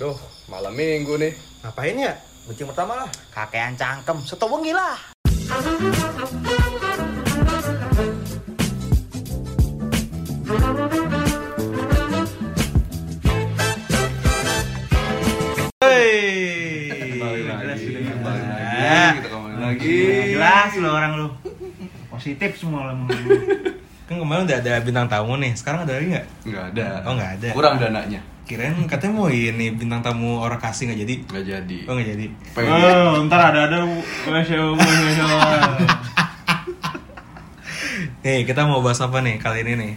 Duh, malam minggu nih. Ngapain ya? Bucing pertama lah. Kakean cangkem, lah. Kita kembali lagi. Jelas lu orang lu. Positif semua lu. Kan kemarin udah ada bintang tamu nih. Sekarang ada lagi nggak? Nggak ada. Oh, nggak ada. Kurang dananya. Kirain katanya mau ini bintang tamu orang kasih nggak jadi. Nggak jadi. Oh nggak jadi. Pengen. Oh, ntar ada ada show show. Nih kita mau bahas apa nih kali ini nih?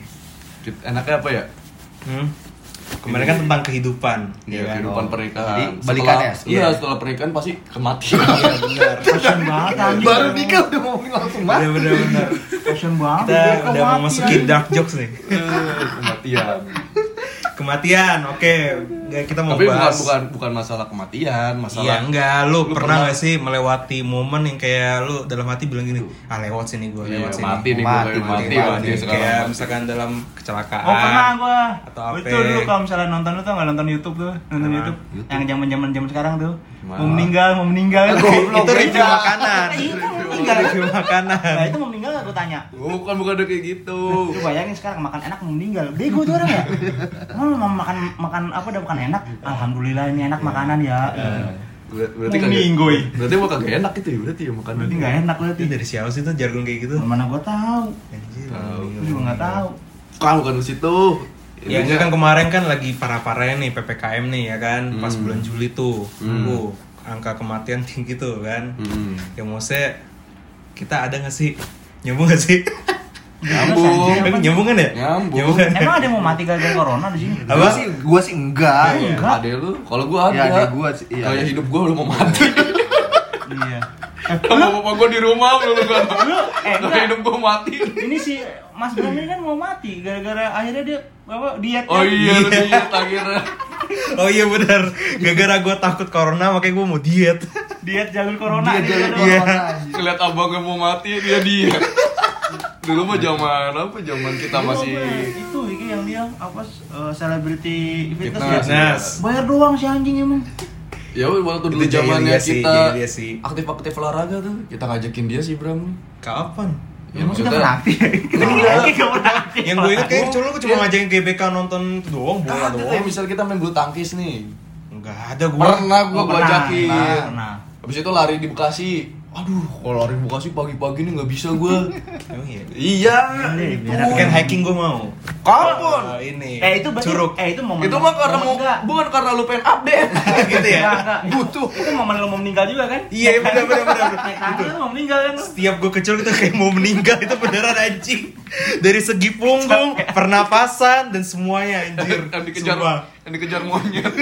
Enaknya apa ya? Hmm? Kemarin kan tentang kehidupan, Ya, ya kan? kehidupan pernikahan. Jadi, balikan ya? Setelah- Iya, setelah pernikahan pasti kematian. Passion banget anjing. Baru nikah udah mau langsung mati. Bener bener bener. Passion banget. Kita udah mau masukin dark jokes nih. kematian. Kematian, oke. Nggak, Kita mau Tapi bahas. bukan bukan masalah kematian, Iya masalah enggak, lu, Lu pernah pernah- gak sih melewati momen yang kayak lu dalam hati bilang gini, ah lewat sini gue, Iya, lewat sini. mati nih gue, Mati, mati, mati, mati, mati. sekarang kayak mati. misalkan dalam kecelakaan. Oh pernah gua. Atau apa? Itu dulu kalau misalnya nonton itu nggak nonton YouTube tuh, nonton Apa? YouTube. Yang zaman zaman zaman sekarang tuh. Mau meninggal, mau meninggal. itu review makanan. Iya, itu Itu meninggal. review makanan. Nah itu mau meninggal gak gue tanya Bukan bukan ada kayak gitu. Lu bayangin sekarang makan enak mau meninggal Bego tuh orang ya mau makan makan apa udah makan enak Alhamdulillah ini enak makanan ya Ber- Berarti kagak- minggoy. Berarti mau kagak enak itu ya berarti ya makan. Berarti gak enak berarti Itu dari siapa sih tuh jargon kayak gitu? Mana gue tahu Anjir. Tahu. Gue juga gak tahu Kan bukan di situ. Ya enggak kan kemarin kan lagi parah-parahnya nih PPKM nih ya kan, pas Hmm. bulan Juli tuh. Hmm. Uh, angka kematian tinggi tuh kan. Hmm. Ya maksudnya kita ada gak sih? Nyambung gak sih? Nyambung. Emang nyambung kan ya? Nyambung. kan? Emang ada yang mau mati gara-gara corona di sini? Apa? Gua sih, gua sih enggak. Iya, enggak. Ada lu. Kalau gua ada. Iya, ada gua sih, iya. Kayak hidup gua belum mau mati. Iya Sama bapak gua di rumah belum gua. Lu, eh, enggak. hidup gua mati. Ini si Mas Bram ini kan mau mati Gara-gara akhirnya dia apa, diet Oh iya, lu diet akhirnya. Oh iya benar. Gara-gara gue takut corona makanya gue mau diet. Diet jalur corona Dia jalan Iya. anjing. Ngeliat abangnya mau mati dia diet. Dulu mah zaman apa? Zaman kita Itu masih apa? itu iki yang dia apa eh, selebriti fitness, Fitness. ya? Fitness. bayar doang si anjing emang Ya waktu dulu zamannya kita aktif-aktif olahraga tuh, kita ngajakin dia sih Bram. Kapan? Ya maksudnya pernah aktif Iya. Kita pernah aktif Yang gue inget kayak cuma cuma Iya. ngajakin GBK nonton itu doang, bola doang. kayak misal kita main bulu tangkis nih. Enggak ada gue. Pernah gua gua pernah, ajakin. pernah, pernah. Habis itu lari di Bekasi. Aduh, kalau lari Bekasi pagi-pagi nih nggak bisa gua. Emang iya. iya, Ini, Kan hiking gue mau. Kapan? Oh, ini. Eh itu berarti curug. Eh itu momen Itu mah karena mau bukan karena lu pengen update. gitu ya. Butuh. Itu momen lu mau meninggal juga kan? Iya, bener, bener. Naik tangga lu mau meninggal kan? Setiap gue kecil itu kayak mau meninggal itu beneran anjing. Dari segi punggung, pernapasan dan semuanya anjir. yang dikejar yang dikejar monyet.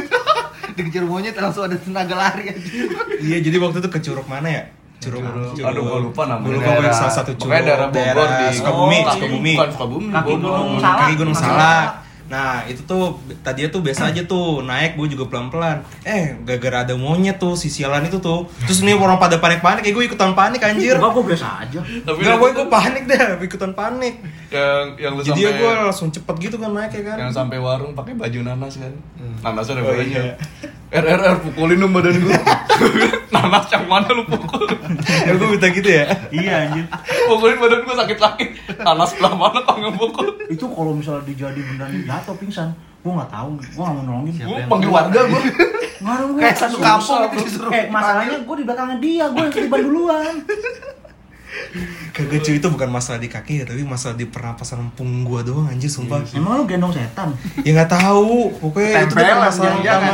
Dikejar monyet langsung ada tenaga lari anjing. Iya, jadi waktu itu ke curug mana ya? Curug, Curug. Aduh, gua lupa namanya. Gua lupa Daerah- salah satu curug. pokoknya daerah Bogor di- Sukabumi, Oh, Sukabumi. Bukan Sukabumi. Kaki. Gunung Salak. kaki Gunung Salak. Nah itu tuh tadinya tuh biasa aja tuh naik gue juga pelan pelan. Eh gara-gara ada monyet tuh si sialan itu tuh. Terus ini orang pada panik panik, kayak gue ikutan panik anjir. Enggak, gue biasa aja. Tapi Gak itu gue gue panik deh, ikutan panik. Yang yang lu Jadi ya sampai gue langsung cepet gitu kan naik ya kan. yang sampai warung pakai baju nanas kan. Nanas ada Oh, iya. RRR pukulin dong badan gua. nanas yang mana lu pukul? ya gue minta gitu ya. Iya anjir. pukulin badan gua sakit-sakit. Nanas sebelah mana kau ngepukul? Itu kalau misalnya dijadi beneran jatuh pingsan, gue nggak tahu, gue nggak mau nolongin. Gua panggil warga gua. Nggak ada gue. Kayak satu kampung itu disuruh. Eh masalahnya gue di belakangnya dia, gue yang ketiban duluan. Kagak cuy itu bukan masalah di kaki ya, tapi masalah di pernapasan punggung gue doang anjir sumpah. Emang lu gendong setan? Ya nggak tahu, pokoknya itu tuh permasalahan utama,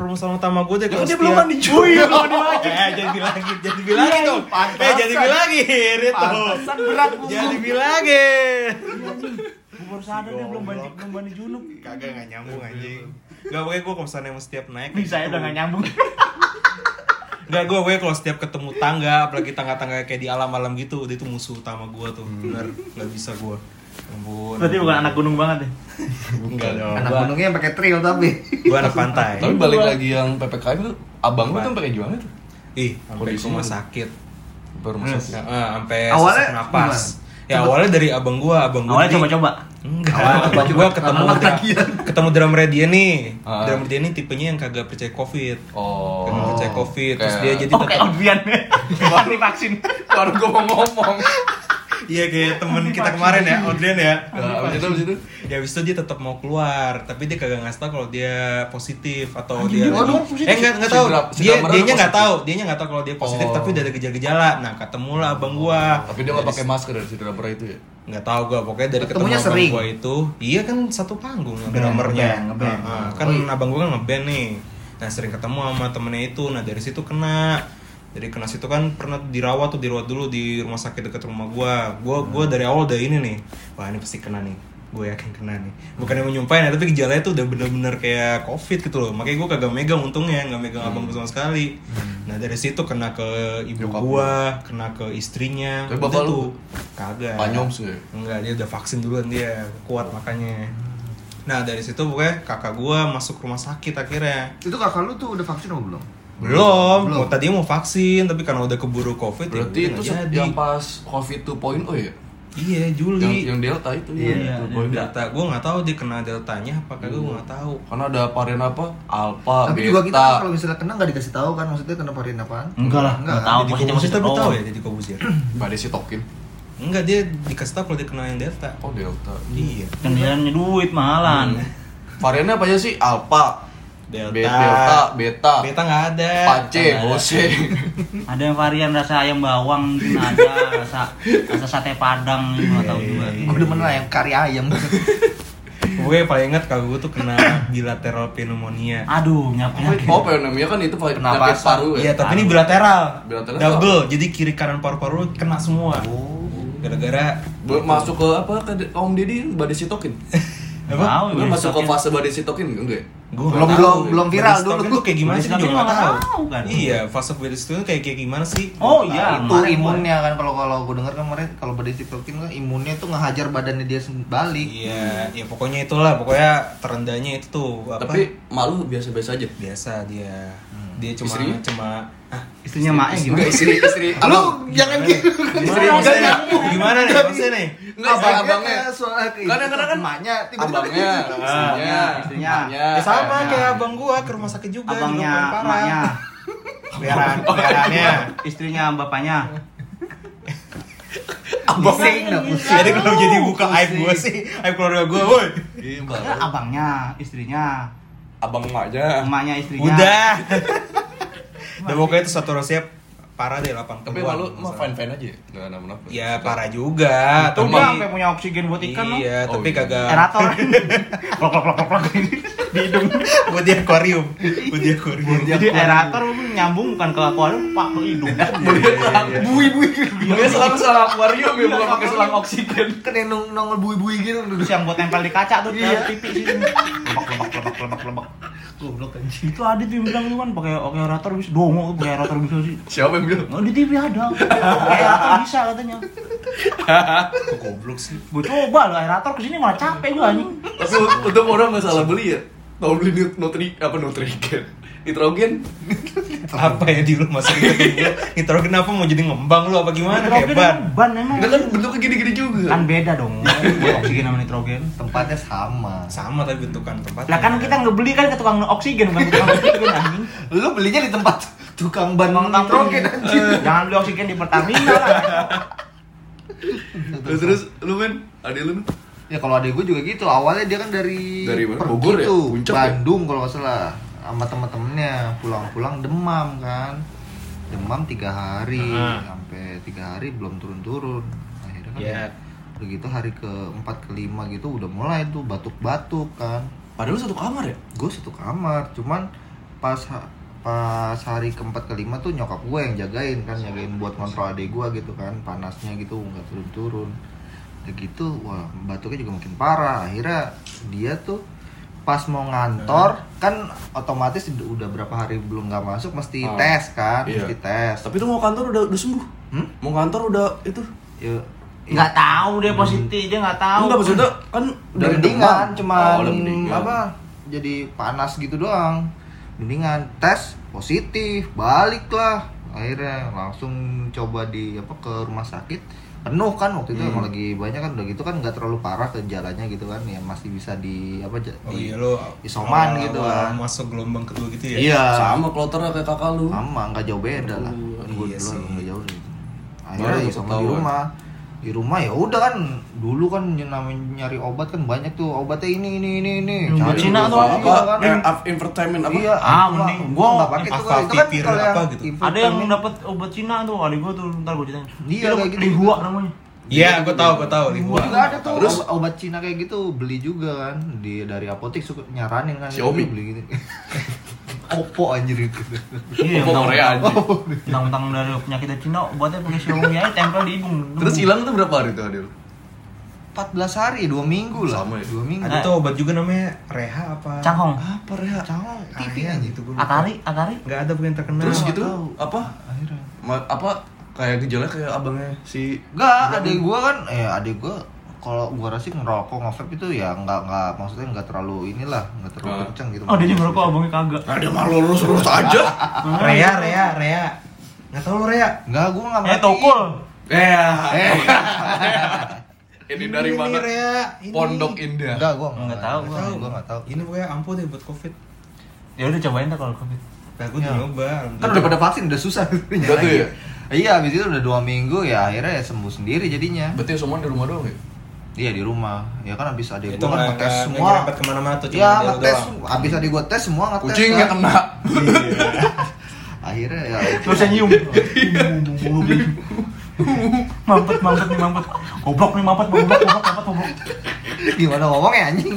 permasalahan utama gue deh. Ya kalau dia belum mandi cuy. belum mandi lagi. Eh, jangan bilangin, jangan bilangin dong. Eh, jangan bilangin itu. Berat punggung. Jangan dibilangin. Gue baru sadar dia belum mandi belum mandi junub. Kagak nggak nyambung anjing. Gak pokoknya gue kalau misalnya setiap naik. Bisa ya udah nggak nyambung. Gak gue gue kalau setiap ketemu tangga, apalagi tangga-tangga kayak di alam-alam gitu, dia itu musuh utama gue tuh. Bener, nggak bisa gue. Ampun. Berarti bukan anak gunung banget ya? Enggak dong. Anak gunungnya yang pakai trio tapi. Gue anak pantai. Tapi balik lagi yang PPKM itu abang lu tuh pakai gimana tuh? Ih, sampai rumah sakit. Baru masuk. Ya, eh, sampai Awalnya sesak napas. Ya awalnya dari abang gua, abang gua Awalnya coba-coba. Enggak, gua ketemu dra- ketemu drummer dia nih. Ah. Drummer dia nih tipenya yang kagak percaya covid. Oh. Kagak percaya covid, terus Kayak- dia jadi Oh, kayak tetap Audrian. Orang divaksin. Baru gue mau ngomong. Iya kayak temen kita kemarin ya, Audrian ya. Nah, abis itu, abis itu. Ya abis itu dia tetap mau keluar, tapi dia kagak ngasih tau kalau dia positif atau dia dia doang positif? eh enggak enggak Si tahu. si Dia dianya ada nggak tahu, dianya nggak tahu kalau dia positif Oh. tapi udah ada gejala-gejala. Nah, ketemu lah abang gua. Tapi dia nggak pakai masker dari si drummer itu ya. nggak tahu gua pokoknya dari ketemu abang sering? gua itu iya kan satu panggung drummernya ngeband, ngeband. Nah, kan Oh, iya. abang gua kan ngeband nih nah sering ketemu sama temennya itu nah dari situ kena jadi kena situ kan pernah dirawat tuh dirawat dulu di rumah sakit dekat rumah gua. Gua gua dari awal udah ini nih. Wah ini pasti kena nih. Gue yakin kena nih. Bukan yang menyumpahin ya tapi gejalanya tuh udah bener-bener kayak covid gitu loh. Makanya gue kagak megang untungnya nggak megang abang gue sama sekali. Nah dari situ kena ke ibu Nyokap gua kena ke istrinya. Tapi Udah bapak lu? tuh. Kagak. Panyom sih. Enggak, dia udah vaksin duluan dia, kuat makanya. Nah, dari situ pokoknya kakak gua masuk rumah sakit akhirnya. Itu kakak lu tuh udah vaksin atau belum? Belum, Belum. oh, tadinya mau vaksin tapi karena udah keburu Covid ya Berarti udah itu se- yang pas COVID 2.0 ya? Iya, Juli. Yang, yang Delta itu Iya, ya. iya, Delta, gua nggak tahu dia kena deltanya apa kagak gua nggak tahu. Karena ada varian apa? Alpha, Tapi Beta. juga kita kan kalau misalnya kena nggak dikasih tahu kan maksudnya kena varian apaan? Enggak lah, Enggak. tahu Jadi Kobusir positif. tapi tahu ya jadi Kobusir. Badai si tokin. Enggak, dia dikasih tahu kalau dia kena yang delta. Oh Delta. Iya. Kendiannya duit mahalan. Variannya apa aja sih? Alpha, Delta. Delta, Beta, Beta nggak ada. Pace. Bose. Ada yang varian rasa ayam bawang mungkin ada, rasa rasa sate padang ini nggak tahu juga. Gue demen lah yang kari ayam. Gue paling inget kalau gue tuh kena bilateral pneumonia. Aduh, nyapu Oh, namanya kan itu penyakit paru Iya, ya. tapi ini bilateral. Bilateral Double. Jadi kiri kanan paru-paru kena semua. Oh. Gara-gara Masuk ke apa? Ke Om Deddy badai sitokin. Ya, Lu masuk ke fase badai sitokin enggak? Gua Belum belum belum viral dulu itu kayak gimana sih juga nggak tahu. tahu kan. Iya, fase stroke itu kayak kayak gimana sih? Oh, iya. itu imunnya kan kalau kalau gue dengar kan kemarin kalau badai sitokin kan imunnya tuh ngehajar badannya dia balik. Iya, ya pokoknya itulah, pokoknya terendahnya itu tuh apa? Tapi malu biasa-biasa aja. biasa dia. Dia cuma Istrinya? cuma ah, Istrinya maknya gimana? Enggak istri istri. Lu jangan gitu. gimana nih maksudnya? Gimana nih maksudnya nih? Enggak istri Abangnya abangnya. soal kayak Kan kan emaknya tiba-tiba Abangnya, istrinya, istrinya. emaknya. Ya sama Abangnya. kayak abang gua ke rumah sakit juga Abangnya, emaknya, Peliharaan, peliharaannya. istrinya, bapaknya. Pusing pusing. Jadi kalau jadi buka aib gua sih, aib keluarga gua, woi. Iya, Ya, abangnya, istrinya, Abang emaknya. emaknya, istrinya. Udah. Udah pokoknya itu satu resep parah deh 80 Tapi malu mah fine fine aja. Enggak kenapa-napa. Ya parah juga, Tuh tapi dia sampai punya oksigen buat ikan loh. Iya, Oh, tapi iya. kagak Aerator. Klok klok klok klok klok di hidung. buat di akuarium. Buat di akuarium. Jadi aerator nyambung bukan ke akuarium, pak ke hidung. Bui bui. Dia selang selang akuarium ya bukan pakai selang oksigen. Kan yang nong- nongol bui bui gitu. Terus yang buat tempel di kaca tuh Iya. ke pipi sini. Lebak lebak lebak lebak lebak. Goblok anjing. Itu ada tuh yang bilang itu kan pakai aerator bisa dongo pakai aerator bisa sih. Siapa yang bilang? Oh, di TV ada. Aerator bisa katanya. Kok goblok sih? Gue coba loh aerator ke sini malah capek gue anjing. Tapi untuk orang nggak salah beli ya. Tahu beli nut- nutri apa nutrigen? Nitrogen. Apa ya di lu masuk nitrogen? Nitrogen apa mau jadi ngembang lu apa gimana kayak Nitrogen ban? emang ban emang. Kan bentuknya gini-gini juga. Kan beda dong. Oksigen sama nitrogen. Tempatnya sama. Sama tapi bentukan tempatnya. Lah kan kita ngebeli kan ke tukang oksigen bukan tukang oksigen anjing. Lu belinya di tempat tukang ban nitrogen anjing. Jangan beli oksigen di Pertamina lah. Terus, terus lu men, ada lu men? Ya kalau adek gue juga gitu, awalnya dia kan dari Dari mana? Bogor ya? ya? Bandung kalau nggak salah sama temen-temennya. Pulang-pulang demam kan. Demam tiga hari. Ah. sampai tiga hari belum turun-turun. Akhirnya kan Ya. udah gitu hari ke empat ke lima gitu udah mulai tuh batuk-batuk kan. Padahal satu kamar ya? gue satu kamar. Cuman pas pas hari keempat kelima tuh nyokap gue yang jagain kan jagain buat kontrol adik gue gitu kan. Panasnya gitu nggak turun-turun. Udah gitu wah batuknya juga makin parah. Akhirnya dia tuh pas mau ngantor kan otomatis udah berapa hari belum nggak masuk mesti Ah, tes kan iya. mesti tes Tapi lu mau kantor udah udah sembuh. Hmm? Mau kantor udah itu. ya, Nggak tahu dia positif, dia nggak tahu. Enggak maksudnya kan udah dari mendingan cuman Oh, mendingan. apa jadi panas gitu doang mendingan tes positif balik lah akhirnya langsung coba di apa ke rumah sakit penuh kan waktu itu Hmm. emang lagi banyak kan udah gitu kan nggak terlalu parah gejalanya gitu kan ya masih bisa di apa Oh di iya lo isoman awal- gitu awal kan Masuk gelombang kedua gitu ya. iya Sama kloternya kayak kakak lu. sama nggak jauh beda lah Oh, kan gue iya dulu sih. nggak jauh gitu akhirnya isoman di kan. Di rumah ya udah kan dulu kan namanya nyari obat kan banyak tuh obatnya ini ini ini ini Obat Cari Cina tuh apa? Iya kan. Eh, entertainment apa? Iya, Ah, mending. gua nggak pakai tuh itu kan kalau yang apa gitu. Ada yang dapat obat Cina tuh, adik gua tuh, ntar gua ceritain. Iya, Dia kayak gitu Lihua namanya. Iya, gue tahu, gue tahu. Gua Lihua. juga ada tuh Terus? obat, obat Cina kayak gitu beli juga kan di dari apotek suka nyaranin kan Xiaomi. beli gitu. Oppo anjir itu. Iya, Apa Korea aja. Tentang dari penyakit Cina, obatnya pakai Xiaomi aja tempel di hidung. Terus hilang tuh berapa hari tuh Adil? 14 hari, 2 minggu lah. Sama ya? 2 minggu. Ada tuh obat juga namanya Reha apa? Canghong. Apa ya? Cangong, TV Area aja. gitu gue lupa. Akari, Akari. Nggak ada bukan terkenal. Terus gitu apa? Akhirnya. Apa kayak gejala kayak abangnya si Enggak, adik gua kan eh adik gua kalau gua rasa ngerokok nge-vape itu ya enggak enggak maksudnya enggak terlalu inilah, enggak terlalu Ah. kenceng gitu. Oh, dia juga ngerokok, abangnya kagak. Nah, dia malu lurus lurus aja. Rea, Rea, Rea. Nggak tahu lo Rea. Enggak, gua enggak Eh, tokul. Eh, Eh, ini dari Ini, mana? Rea. Ini. Pondok Indah. enggak gua Nggak tahu, gua. Tahu. Gua enggak tahu. Ini pokoknya ampuh deh buat covid. Ya udah cobain dah kalau Covid. Nah, gue Ya. nyoba. Kan udah pada vaksin udah susah tuh ya? Iya, habis itu udah dua minggu ya akhirnya ya sembuh sendiri jadinya. Berarti semua di rumah doang ya? Iya di rumah. Ya kan habis adik itu gua kan nggak ngetes semua. nyerempet ke mana-mana tuh cuma Ya, dia ngetes. doang. Habis adik gua tes semua ngetes. Kucing kan. yang kena. Akhirnya ya Terus saya nyium. mampet, mampet nih, mampet. Goblok nih, mampet, goblok, goblok, mampet, goblok. gimana ngomongnya anjing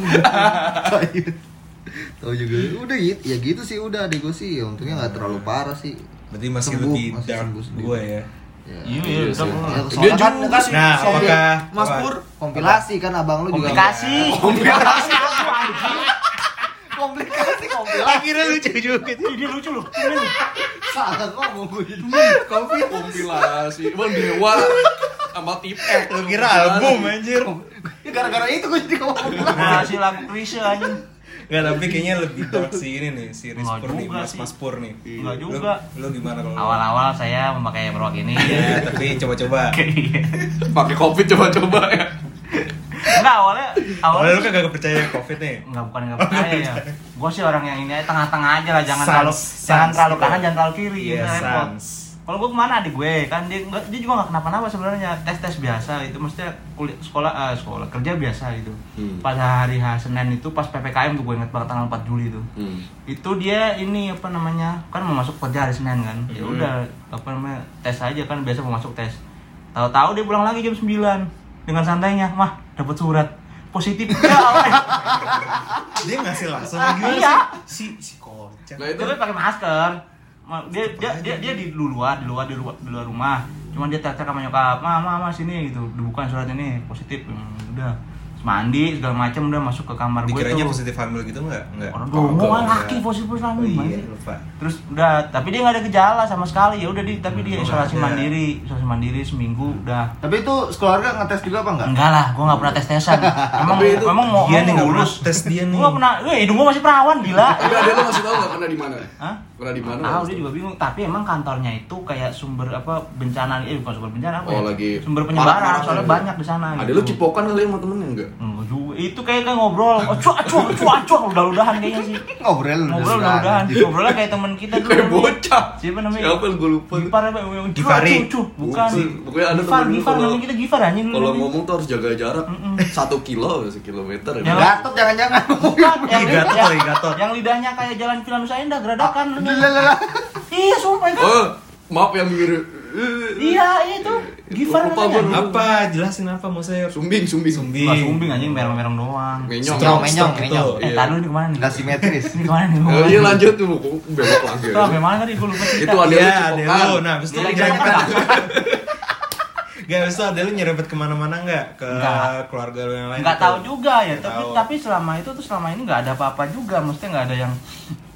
Tahu juga udah gitu ya gitu sih udah adik gue sih ya untungnya nggak terlalu parah sih Berarti masih Sembuh, lebih masih dark sembuh gue ya. Ya. Iya, Iya iya, sih. udah. Ya, Dia kan, juga kan sih. Nah, apakah Mas? Pur, kompilasi kan abang lu juga Komplikasi. Komplikasi. komplikasi kompilasi Akhirnya lucu juga. Dia lucu loh. Ini salah ngomong gue kompilasi kompilasi. Bang Dewa sama Tipek. Lu kira album anjir. Ya, gara-gara itu gue jadi ngomong Nah, si lagu Krisya anjing. Enggak, tapi kayaknya lebih dark sih ini nih, si Riz Pur nih, juga Mas. Mas Pur nih. Enggak Lu- juga. Lu, gimana kalau? Awal-awal saya memakai produk ini. Ya, tapi coba-coba. Iya. Pakai Covid coba-coba ya. Enggak, awalnya Awalnya lu kan gak percaya covid nih. Enggak bukan enggak percaya ya. Gue sih orang yang ini aja tengah-tengah aja lah, jangan Sans, terlalu jangan terlalu gitu. kanan, jangan terlalu kiri. Iya, repot. Kalau gue ke mana adik gue kan dia dia juga nggak kenapa-napa sebenarnya tes tes biasa itu maksudnya kuliah sekolah eh, sekolah kerja biasa gitu. Hmm. Pada hari H Senin itu pas ppkm tuh gue inget banget tanggal 4 Juli tuh. Hmm. Itu dia ini apa namanya kan mau masuk kerja hari Senin kan. Ya Hmm. udah apa namanya tes aja kan biasa mau masuk tes. Tahu-tahu dia pulang lagi jam 9 dengan santainya, mah dapat surat positif. Ya Allah. Dia ngasih langsung lagi Iya. si si kocak. Nah itu Tapi pakai masker. Dia dia dia, dia di luar, di luar, di luar, di luar rumah. Cuma dia tek sama nyokap, "Ma, ma, ma, sini." gitu. Dibukain surat ini positif. Hmm, udah. Mandi segala macam udah masuk ke kamar gue tuh. positif hamil gitu enggak? Enggak. Orang kan Enggak. laki positif Oh hamil. iya, gimana sih? lupa. Terus udah, tapi dia nggak ada gejala sama sekali. Ya udah di tapi dia Hmm, isolasi mandiri, isolasi mandiri seminggu udah. tapi itu sekeluarga ngetes juga apa enggak Enggak lah, gua nggak pernah tes tesan. Emang itu emang mau dia nih lulus. tes dia nih. Gua nggak pernah, eh hidung gua masih perawan gila. Tapi ada lo masih tahu nggak pernah di mana? Hah? Pernah di mana? Tahu dia juga bingung, tapi emang kantornya itu kayak sumber apa bencana eh bukan sumber bencana apa Oh, ya? lagi sumber penyebaran soalnya banyak di sana Ada gitu. lo cipokan kali sama temennya enggak? Itu kayak kan ngobrol, acuh acuh acuh acuh udah-udahan kayaknya sih. ngobrol Ngobrol udah-udahan. Ngobrolnya kayak teman kita dulu. Kayak bocah. Siapa namanya? Siapa gue lupa. Gifar apa? Yang Gifari. Bukan. Bukan. Pokoknya ada Gifar, Gifar kalau- namanya kita Gifar anjing dulu Kalau ngomong tuh harus jaga jarak satu kilo, sekilometer ya. Gatot jangan-jangan Bukan, yang, Gatot yang, lagi, Gatot. yang lidahnya kayak jalan Villa Nusa Indah, geradakan. Iya, sumpah kan. Oh, maaf yang mirip. Iya, itu. Gifar Lupa namanya. gua. Apa? Jelasin apa mau saya? Sumbing, sumbing, Sumbing. Sumbing anjing merong-merong doang. Menyong. Menyong, menyong. gitu. Eh, Iya. tadi lu di mana nih? nggak simetris Ini ke mana nih? Oh, iya lanjut tuh, kok belok lagi. Itu sampai mana tadi? Gue lupa cerita. Itu ada Iya, lu ada. Nah, habis itu makan Gak, habis itu ada lu nyerempet ke mana-mana nggak? Ke Nggak. keluarga lu yang lain? Nggak tahu juga ya, tapi tahu. tapi selama itu tuh selama ini nggak ada apa-apa juga, maksudnya nggak ada yang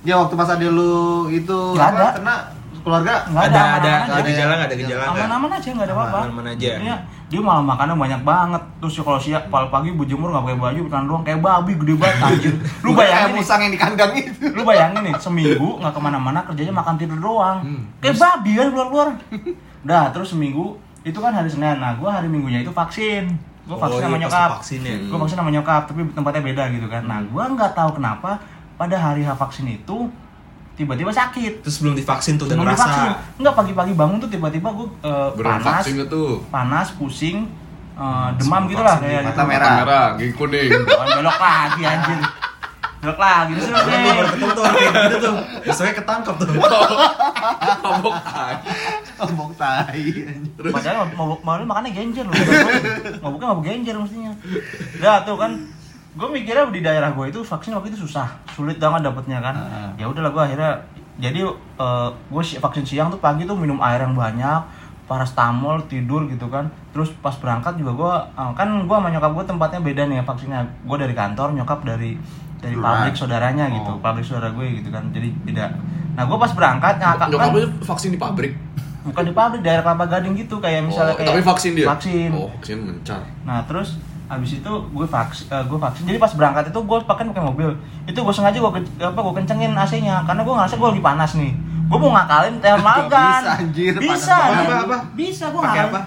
ya waktu pas ada lu itu Nggak apa, ada. kena keluarga nggak Ada, ada, ada gejala nggak? Ada gejala nggak? aman-aman aja nggak ada apa-apa. Aman-aman aja. Iya, dia malah makannya banyak banget. Terus kalau siang pagi berjemur nggak pakai baju, bertahan doang kayak babi gede banget anjir. Lu Bukan kayak bayangin nih, musang yang di kandang itu lu bayangin nih seminggu nggak ke mana-mana kerjanya makan tidur doang Hmm. kayak babi kan keluar-keluar udah terus seminggu itu kan hari Senin nah gue hari Minggunya itu vaksin gue Oh, vaksin iya, sama pas nyokap vaksin ya. gue vaksin sama nyokap tapi tempatnya beda gitu kan nah gue nggak tahu kenapa pada hari H vaksin itu tiba-tiba sakit Terus belum divaksin tuh udah Sebelum ngerasa. divaksin. Enggak pagi-pagi bangun tuh tiba-tiba gue Beneran panas, tuh? panas, pusing, eh, demam gitu lah kayak mata gitu. merah. Mata merah, gigi kuning. Belok lagi anjir. Belok lagi terus Gue baru ketemu tuh orang kayak gitu tuh. Besoknya ketangkep tuh. Mabok aja. Ngomong tai. Padahal mabuk malu makannya genjer loh. Mabuknya mabuk genjer mestinya. Udah tuh kan gue mikirnya di daerah gue itu vaksin waktu itu susah, sulit banget dapetnya kan. Ah. Ya udahlah gue akhirnya jadi gue vaksin siang tuh pagi tuh minum air yang banyak, parastamol tidur gitu kan. Terus pas berangkat juga gue kan gue sama nyokap gue tempatnya beda nih ya vaksinnya. Gue dari kantor, nyokap dari dari pabrik saudaranya gitu, Oh. pabrik saudara gue gitu kan. Jadi beda. Nah gue pas berangkat Nyokap kan vaksin di pabrik. bukan di pabrik daerah Kelapa Gading gitu kayak misalnya Oh, kayak tapi vaksin dia. vaksin Oh, vaksin mencar. nah terus abis itu gue vaksin gue vaksin jadi pas berangkat itu gue pakai pakai mobil itu gue sengaja gue apa gue kencengin AC-nya karena gue ngerasa gue lagi panas nih gue mau ngakalin teh makan bisa, anjir, panas bisa anjir. Apa, apa? bisa gue Pakai ngakalin apa?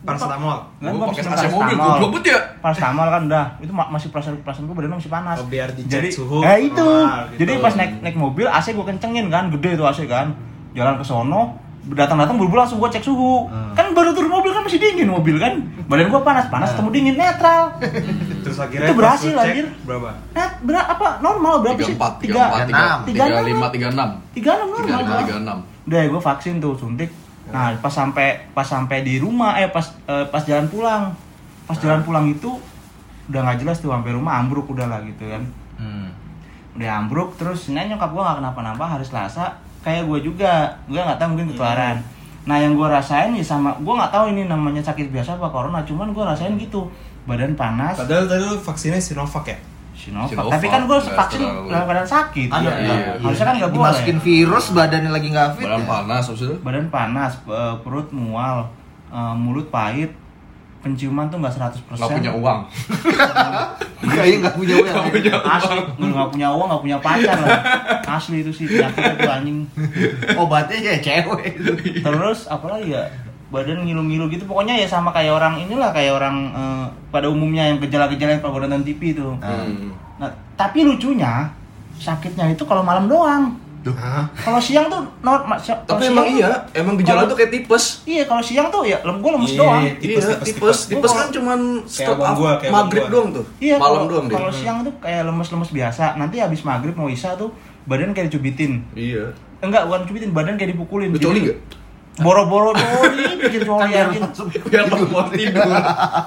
Paracetamol. Gua pakai AC mobil, ya. Paracetamol kan udah, itu ma- masih perasaan perasaan gue badan masih panas. Oh, biar dicek Jadi, suhu Eh itu. normal gitu. Jadi pas naik naik mobil AC gue kencengin kan, gede tuh AC kan. Jalan ke sono, datang-datang buru-buru langsung gue cek suhu. Hmm. Kan baru turun mobil kan masih dingin mobil kan. Badan gue panas, panas ketemu dingin netral. Terus akhirnya Itu berhasil, anjir. Berapa? Net berapa apa normal berapa sih? 34, Tiga 34, enam. 35, 36. tiga enam normal. 35, gua. 36. Udah gue vaksin tuh suntik. Nah pas sampai pas sampai di rumah eh pas eh, pas jalan pulang pas jalan pulang itu udah nggak jelas tuh sampai rumah ambruk udah lah gitu kan Hmm. udah ambruk terus sebenarnya nyokap gue nggak kenapa-napa hari Selasa kayak gue juga gue nggak tahu mungkin ketularan nah yang gue rasain nih sama gue nggak tahu ini namanya sakit biasa apa corona cuman gue rasain gitu badan panas Padahal tadi lu vaksinnya Sinovac ya? Sinovac. Sinovac, tapi kan gue vaksin dalam keadaan sakit Ada, Iya. iya. harusnya kan nggak boleh Dimasukin virus badannya lagi nggak fit. Badan ya? panas habis itu. badan panas eh, perut mual eh, mulut pahit penciuman tuh nggak 100% Nggak punya uang. Kayaknya nggak punya uang. Nggak punya asli nggak punya uang nggak punya pacar lah asli itu sih penyakitnya tuh anjing Obatnya ya cewek. terus apalagi ya badan ngilu-ngilu gitu pokoknya ya sama kayak orang inilah kayak orang eh, pada umumnya yang gejala-gejala yang kalau nonton TV itu Hmm. nah tapi lucunya sakitnya itu kalau malam doang Hah? kalau siang tuh normal Tapi emang iya, emang gejala tuh kayak tipes. iya kalau siang tuh ya lem gue lemes Iya, doang iya. Tipes, iya, tipes, tipes, tipes. kan cuman stop gua, maghrib gua. doang tuh. Iya, Malam kalau- doang dia. Kalau siang tuh kayak lemes-lemes biasa. Nanti habis maghrib mau isya tuh badan kayak dicubitin. Iya. Enggak, bukan cubitin, badan kayak dipukulin. Lu coli Jadi- nggak? Boro-boro doi, bikin coli biar anjir. langsung Biar tidur.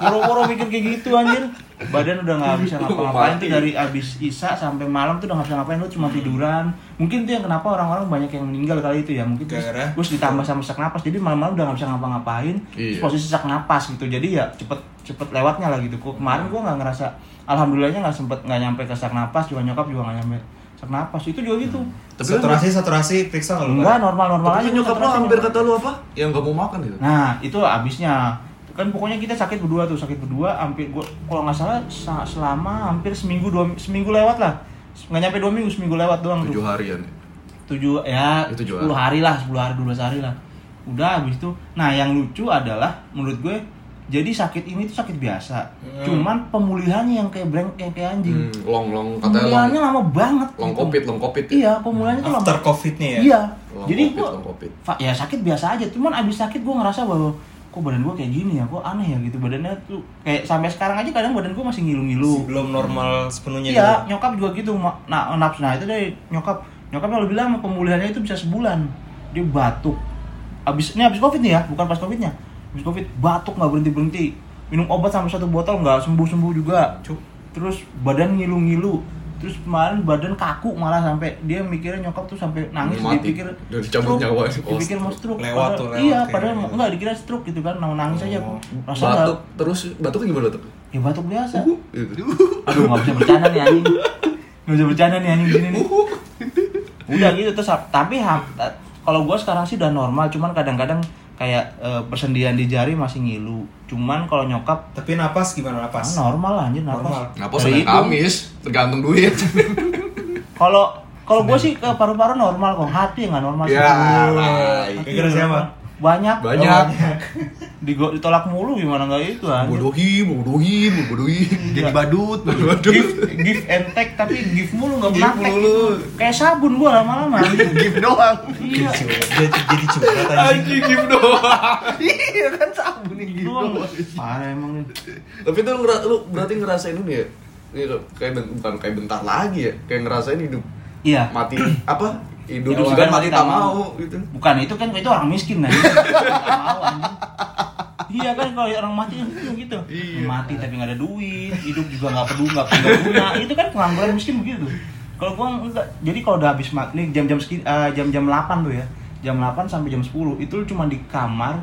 Boro-boro mikir kayak gitu anjir. Badan udah nggak bisa ngapa-ngapain tuh dari abis isya sampai malam tuh udah nggak bisa ngapain lu cuma tiduran. Mungkin tuh yang kenapa orang-orang banyak yang meninggal kali itu ya. Mungkin terus, terus ditambah sama sesak napas. Jadi malam-malam udah nggak bisa ngapa-ngapain. Iya. posisi sesak napas gitu. Jadi ya cepet cepet lewatnya lah gitu. Kok Kemarin gua nggak ngerasa alhamdulillahnya nggak sempet nggak nyampe ke sesak napas. Juga nyokap juga nggak nyampe sesak napas. Itu juga gitu. Tapi kan- saturasi saturasi periksa kalau Enggak normal-normal aja. Tapi kan nyokap lu hampir kata lu apa? Yang nggak mau makan gitu. Nah itu abisnya kan pokoknya kita sakit berdua tuh sakit berdua hampir gua kalau nggak salah sa- selama hampir seminggu dua seminggu lewat lah nggak nyampe dua minggu seminggu lewat doang Tujuh tuh harian. tujuh ya tujuh sepuluh hari lah sepuluh hari dua belas hari lah udah habis itu nah yang lucu adalah menurut gue jadi sakit ini tuh sakit biasa Hmm. cuman pemulihannya yang kayak breng kayak, kayak anjing Hmm, long long katanya long pemulihannya lama banget long gitu. covid, long covid. ya? iya pemulihannya tuh lama after covidnya ya Iya. Long Jadi covid, gua long covid. fa- ya sakit biasa aja. Cuman abis sakit gue ngerasa bahwa kok badan gue kayak gini ya, kok aneh ya gitu badannya tuh kayak sampai sekarang aja kadang badan gue masih ngilu-ngilu. belum normal sepenuhnya Iya, gitu. nyokap juga gitu. Nah, nafsu nah itu dari nyokap. Nyokapnya lebih lama pemulihannya itu bisa sebulan. Dia batuk. Abis ini abis covid nih ya, bukan pas covidnya. Abis covid batuk nggak berhenti berhenti. Minum obat sampai satu botol nggak sembuh sembuh juga. Cuk. Terus badan ngilu-ngilu. Terus kemarin badan kaku malah sampai dia mikirnya nyokap tuh sampai nangis mati. dipikir dicabut stroke. nyawa. Oh, dipikir mau stroke. Lewat Padahal- tuh, lewat iya kayak padahal gitu. enggak dikira stroke gitu kan mau nangis aja Oh. rasanya Batuk terus batuknya gimana batuk? ya batuk biasa aduh nggak bisa bercanda nih anjing nggak bisa bercanda nih anjing gini nih udah gitu terus tapi kalau gue sekarang sih udah normal cuman kadang-kadang kayak eh, persendian di jari masih ngilu cuman kalau nyokap tapi napas gimana ah, napas normal lah anjir napas Normal. Senin itu. Kamis? Tergantung duit. kalau kalau gue sih ke paru-paru normal kok hati nggak normal Ya, nggak Kira-kira siapa? Banyak Banyak. Digo- ditolak mulu gimana nggak itu anjir. bodohin bodohin bodohin Jadi badut. Give, give and take tapi give mulu nggak pernah take mulu. gitu. Kayak sabun gua lama-lama. Gift doang. Iya. jadi jadi anjing anjing give doang Iya kan sabun yang gift Doang. Parah emang tapi itu lu, ngera- lu berarti ngerasain ini ya Ini kayak ben- bukan kayak bentar lagi ya kayak ngerasain hidup Iya. mati apa hidup Ya, juga kan mati mati tak mau gitu Bukan itu kan itu orang miskin mau anjing. Iya kan kalau orang mati kan gitu. Iya. Mati tapi nggak ada duit, hidup juga nggak peduli nggak punya. Itu kan pengangguran miskin begitu. Kalau gua enggak. Jadi kalau udah habis mak nih jam-jam eh, jam-jam 8 tuh ya. Jam 8 sampai jam 10 itu lu cuma di kamar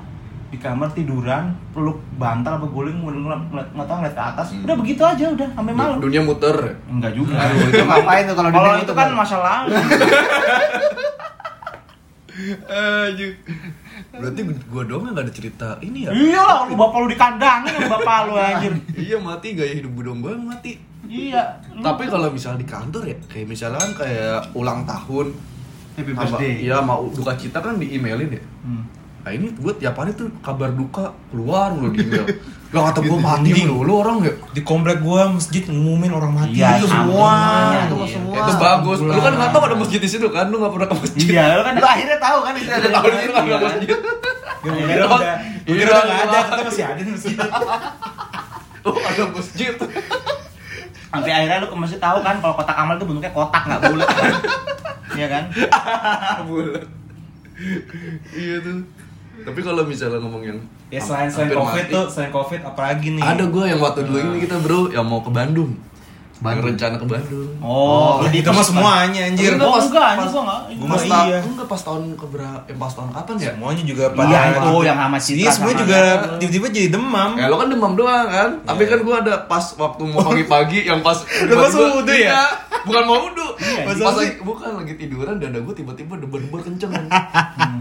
di kamar tiduran peluk bantal apa guling nggak tahu ngeliat ke atas udah begitu aja udah sampai malam dunia muter enggak juga Aduh, itu ngapain tuh kalau kalau itu kan kan? masa lalu Anjing. Berarti gua doang yang gak ada cerita ini ya? iya lah lu bapak lu dikandangin sama bapak lu anjir iya mati gaya hidup gue dong gue mati. iya Tapi kalau misal di kantor ya, kayak misalnya kayak ulang tahun, happy birthday iya mau duka cita kan di emailin ya. Hmm. Nah ini gue tiap hari tuh kabar duka keluar mulu di email. Lah kata gue mati Anjing. mulu orang ya. di komplek gua masjid ngumumin orang mati Iya, itu semua itu iya. semua. Itu bagus. Lu kan nggak tahu ada masjid di situ kan? Lu nggak pernah ke masjid. iya lu kan Lu akhirnya tahu kan itu ada Tahu di itu situ. kan ada masjid. Kira udah kira udah nggak ada ternyata masih ada di masjid Oh ada masjid. sampai akhirnya lu ke masjid tahu kan kalau kotak amal itu bentuknya kotak nggak bulat kan iya kan Bulat. Iya tuh. Tapi kalau misalnya ngomong yang ya selain selain covid mati, tuh selain covid apalagi nih? Ada gue yang waktu dulu ini kita bro yang mau ke Bandung. Bandung. Yang rencana ke Bandung. oh, lu itu mah semuanya anjir Enggak, pas- enggak, pas- gua enggak. Gua Pas ta- iya. enggak pas tahun keberapa? Eh pas tahun kapan ya? semuanya juga Iya, pada itu yang sama Citra iya semuanya juga tiba-tiba jadi demam Ya lo kan demam doang kan? Tapi kan gua ada pas waktu mau pagi-pagi yang pas Lu pas wudhu ya? Iya, Bukan mau wudhu. Iya, pas lagi bukan lagi tiduran dada gua tiba-tiba debar-debar kenceng.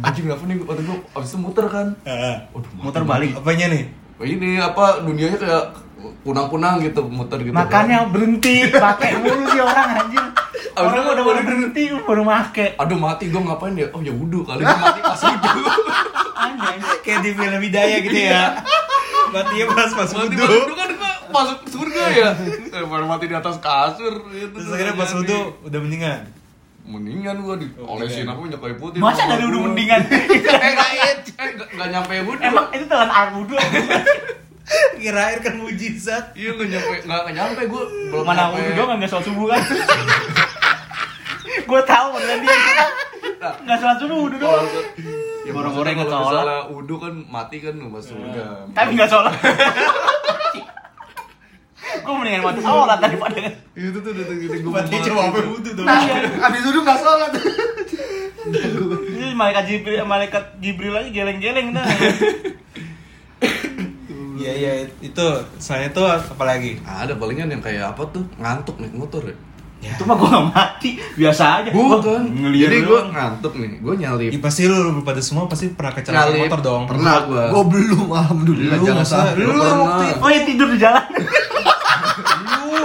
Anjing kenapa nih? Waktu gua abis itu muter kan. Heeh. Muter balik apanya nih Ini apa dunianya kayak kunang-kunang gitu muter gitu. makanya berhenti pakai mulu sih orang anjir Abis orang udah baru baru berhenti baru make. Kan. Aduh mati gua ngapain ya? Oh ya wudhu kali ini mati pas wudhu. anjir kayak di film Hidayah gitu ya. Matinya pas pas Mati wudhu. pas wudhu kan masuk surga ya. Eh, Baru mati di atas kasur gitu. terus akhirnya pas wudhu udah mendingan? Mendingan gua di olesin apa minyak kayu putih? Masa dari udah mendingan? Eh nggak eh nggak nyampe wudhu. Emang itu telan air wudhu kira air kan mujizat. Iya nggak nyampe nggak nggak nyampe gua belum mana wudhu doang nggak sholat subuh kan? Gue tahu beneran dia nggak sholat subuh wudhu doang. Ya Boro-boro maksudnya ingat kalau sholat. misalnya wudhu kan mati kan lu masuk surga. Tapi nggak sholat. Gue mendingan mati sholat daripada itu tuh udah gitu gua mati mau cuma sampai wudhu tuh Nah, Abis duduk nggak sholat. ini malaikat jibril malaikat jibril aja geleng-geleng dah iya iya itu selain itu apa lagi ada palingan yang kayak apa tuh? Ngantuk naik motor ya? Ya. Itu mah gue nggak mati biasa aja. Bukan. ngeliat jadi gua ngantuk nih gua nyalip Ya, pasti lu, lu pada semua pasti pernah kecelakaan Nyalip. motor dong. Pernah gua. Gua belum, alhamdulillah Lu jangan masa- sampai. lu pernah. waktu itu- oh ya tidur di jalan.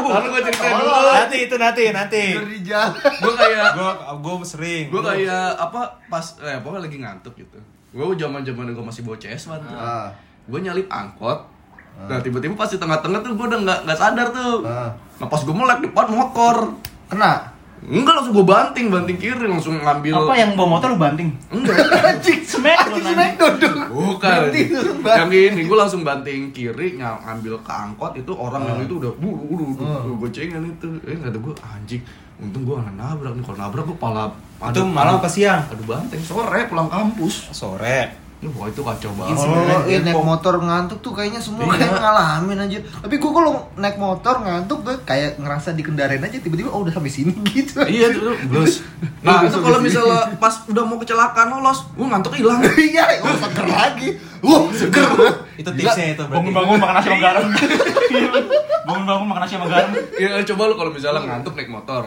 Lalu gua ceritain dulu. Nanti itu nanti nanti. Tidur di jalan. gua kayak gua gua sering. Gue kayak apa pas eh pokoknya lagi ngantuk gitu. Gue zaman zaman gue masih bawa CS tuh Ah. Gue nyalip angkot. Nah tiba-tiba pas di tengah-tengah tuh gue udah nggak nggak sadar tuh. Ah. nah pas gue melek depan motor. Kena. enggak langsung gue banting banting kiri langsung ngambil. Apa yang bawa motor lu banting? Enggak. Anjing, Smackdown, anjing smackdown dong. bukan. Yang ini gue langsung banting kiri ng- ngambil ke angkot itu orang yang Ah. itu udah buru buru Ah. gue gocengan itu. Eh kata gue anjing untung gue nggak nabrak nih. Kalau nabrak gue pala itu malam apa siang? Aduh banteng sore pulang kampus. Sore Ya, wah itu kacau banget. Itu Oh, sebenarnya iya, naik motor ngantuk tuh kayaknya semua Iya. kayak ngalamin aja. Tapi gua kalau naik motor ngantuk gue kayak ngerasa dikendarain aja tiba-tiba oh udah sampai sini gitu. Iya itu blues. Nah itu kalau misalnya pas udah mau kecelakaan lolos, gue ngantuk hilang. Iya, oh seger lagi. Wah, seger. itu tipsnya itu berarti. Bangun-bangun makan nasi sama garam. Bangun-bangun makan nasi sama garam. Ya coba lu kalau misalnya ngantuk naik motor,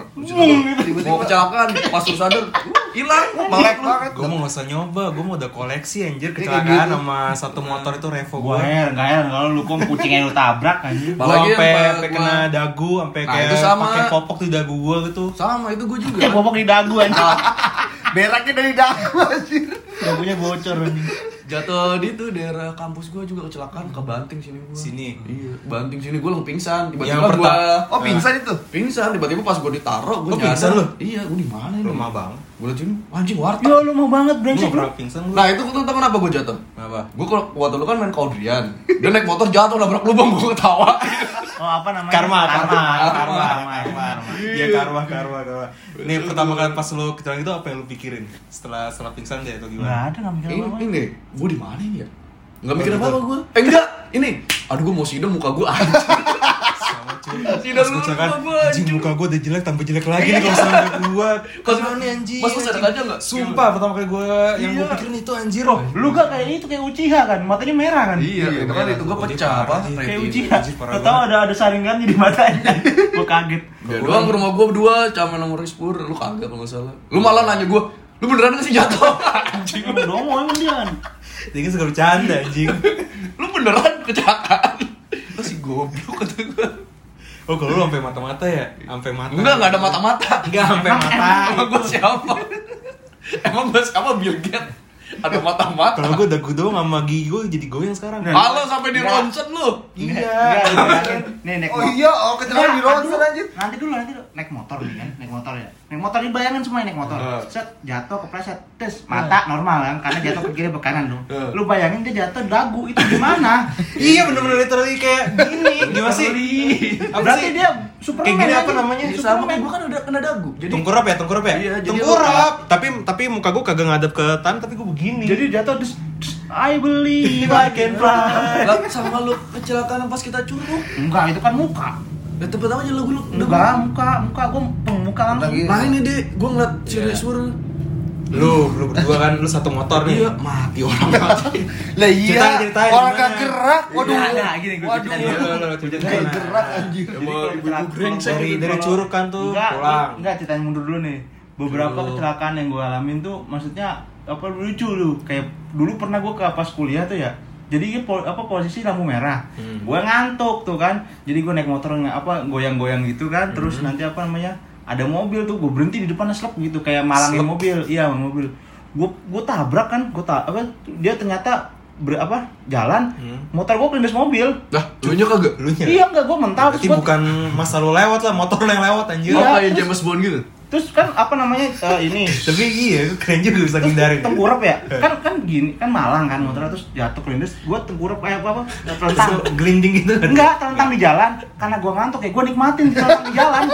mau kecelakaan, pas lu sadar hilang, Melek lu. banget. gue mau nggak usah nyoba gue mau udah koleksi anjir. Kecelakaan gitu. sama satu motor itu revo gue gue heran gak heran kalau lu kong kucing yang lu tabrak anjir. Gue Apalagi sampai gua- kena dagu sampai Nah, kayak pakai popok di dagu gue gitu. Sama itu gue juga. kayak popok di dagu anjir Beraknya dari dagu anjir. dagunya bocor anjing Jatuh di itu daerah kampus gua juga kecelakaan ke Banting sini gua. Sini. Iya, Banting sini gua langsung pingsan. Tiba-tiba gua Oh pingsan itu? pingsan tiba-tiba pas gua ditaro gua Oh, pingsan lu? Iya, gua di mana ini? Lemah banget. Gua liat sini, anjing warteg. Yo lu mau banget brengsek lu. pingsan? Nah itu tuh tau kenapa gue jatuh? Kenapa? Gue kalau waktu lu kan main kaudrian Dia naik motor jatuh nabrak lubang gue ketawa Oh apa namanya? Karma, karma, karma, karma, karma, Iya karma, karma, karma. Nih pertama kali pas lu kecelakaan itu apa yang lu pikirin setelah setelah pingsan deh atau Nggak gimana? ada nggak mikir Ini, apa-apa. ini gue di mana ini ya? Nggak mikir apa apa gue Eh enggak, ini Aduh gue mau sidem muka gue anjing. Tidak Pas lupa gua, anjing anjing. muka gua udah jelek tambah jelek lagi nih kalau sampai. Pas- Ke mana nih anjing? pas lu sadar aja nggak? Sumpah pertama kali gua yang gua Iya. pikirin itu anjir. Oh, lu gak kayak itu kayak Uchiha kan, matanya merah kan? Iya, itu kan itu gue pecah apa? Kayak. Uchiha. Tau ada ada saringannya di matanya. Gua kaget. Ya doang ke rumah gue berdua sama nomor Rispur Lu kagak kalau salah Lu malah nanya gue Lu beneran gak sih jatuh? Anjing Lu domo emang dia kan. Dia kan suka bercanda anjing. Lu beneran kecelakaan? Lu si goblok kata gue Oh, kalau lu sampai mata-mata ya? Sampai mata. Enggak, enggak ada mata-mata Enggak sampai mata. Emang gue siapa? Emang gue siapa Bill Gates? Ada mata-mata Kalau gua dagu doang sama gigi gua jadi goyang sekarang. Nah. Halo sampai di ronsen lu Iya. Nih naik Oh iya, oh kecelakaan di ronsen anjir. Nanti dulu, nanti dulu. Naik motor nih kan, naik motor ya. Naik motor ini bayangin semua naik motor. Set jatuh kepleset, tes mata normal kan, karena jatuh ke kiri ke kanan dong. Lu bayangin dia jatuh dagu itu gimana? Iya bener-bener literally kayak gini. Gimana sih? Apa Berarti dia Superman. Kayak gini apa anjing. namanya? Sama kayak gue kan udah kena dagu Jadi Tengkurap ya, tengkurap ya? Iya, tengkurap. Tapi tapi muka gua kagak ngadep ke tanah tapi gua begini. Jadi jatuh terus I believe I can fly. Lah sama lu kecelakaan pas kita curug Enggak, itu kan muka. Ya tempat aja lu lu Enggak, muka, muka gua muka langsung. Lagi. Nah ini deh, gue ngeliat si Iya. Rispur lu lu berdua kan lu satu motor nih. Iya, mati orang mati Lah iya, Ceritain, ceritain, orang gak gerak. Waduh. Iya, ada, gini, gua Waduh. ceritain Iya, Gak gerak anjir. Ibu-ibu brengsek dari dari kalau- curug kan tuh enggak, pulang. Enggak, ceritain mundur dulu nih. Beberapa kecelakaan yang gue alamin tuh maksudnya apa lucu lu. Kayak dulu pernah gue ke pas kuliah tuh ya. Jadi po- apa posisi lampu merah. Hmm. Gue ngantuk tuh kan. Jadi gue naik motor apa goyang-goyang gitu kan. Terus nanti apa namanya? Ada mobil tuh gue berhenti di depan slep gitu kayak malangin Slep. mobil. Iya, mobil. Gue gue tabrak kan. Gue tak apa dia ternyata ber, apa jalan Hmm. motor gue kelindes mobil Lah, lu nya kagak? Lu nya. iya enggak gue mental Berarti bukan masa lu lewat lah, motor lu yang lewat anjir. Oh, Iya, James Bond gitu? Terus kan apa namanya eh, ini. Tapi iya, keren juga bisa terus ngindarin. tengkurap ya? Kan kan gini kan malang kan motornya terus jatuh kelindes gue tengkurap kayak apa apa Terus gelinding gitu. Kan. enggak telentang di jalan. Karena gue ngantuk ya gue nikmatin di jalan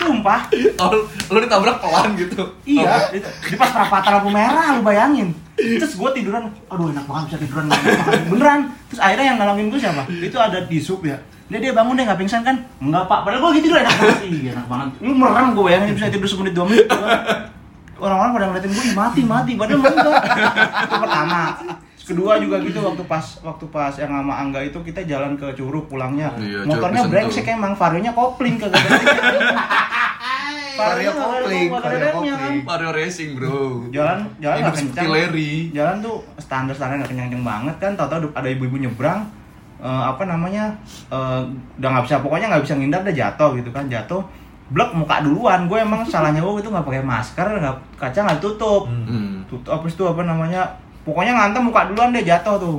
sumpah. Oh, lu ditabrak pelan gitu. Iya di, di pas perapatan lampu merah lu bayangin. Terus gue tiduran aduh enak banget bisa tiduran beneran. Terus akhirnya yang nolongin gue siapa? Itu ada di sub ya. Dia dia bangun deh nggak pingsan kan? Enggak pak. Padahal gue gitu enak banget. Iya enak banget. Lu merem gue bayangin bisa tidur semenit dua menit. Orang-orang pada ngeliatin gue "Ih, mati mati. Padahal enggak. Itu pertama kedua juga gitu waktu pas waktu pas yang sama Angga itu kita jalan ke Curug pulangnya. Iya, motornya brengsek emang varionya kopling kagak ada Vario kopling, vario kan. kopling. Mario Racing bro. Jalan jalan nggak kencang. Larry. Jalan tuh standar standar nggak kencang kencang banget kan. Tahu-tahu ada ibu-ibu nyebrang eh, apa namanya eh, udah nggak bisa pokoknya nggak bisa ngindar udah jatuh gitu kan. Jatuh blok muka duluan. Gue emang salahnya gue itu nggak pakai masker nggak kaca nggak tutup. Hmm. tutup apa itu apa namanya pokoknya ngantem muka duluan deh jatuh tuh.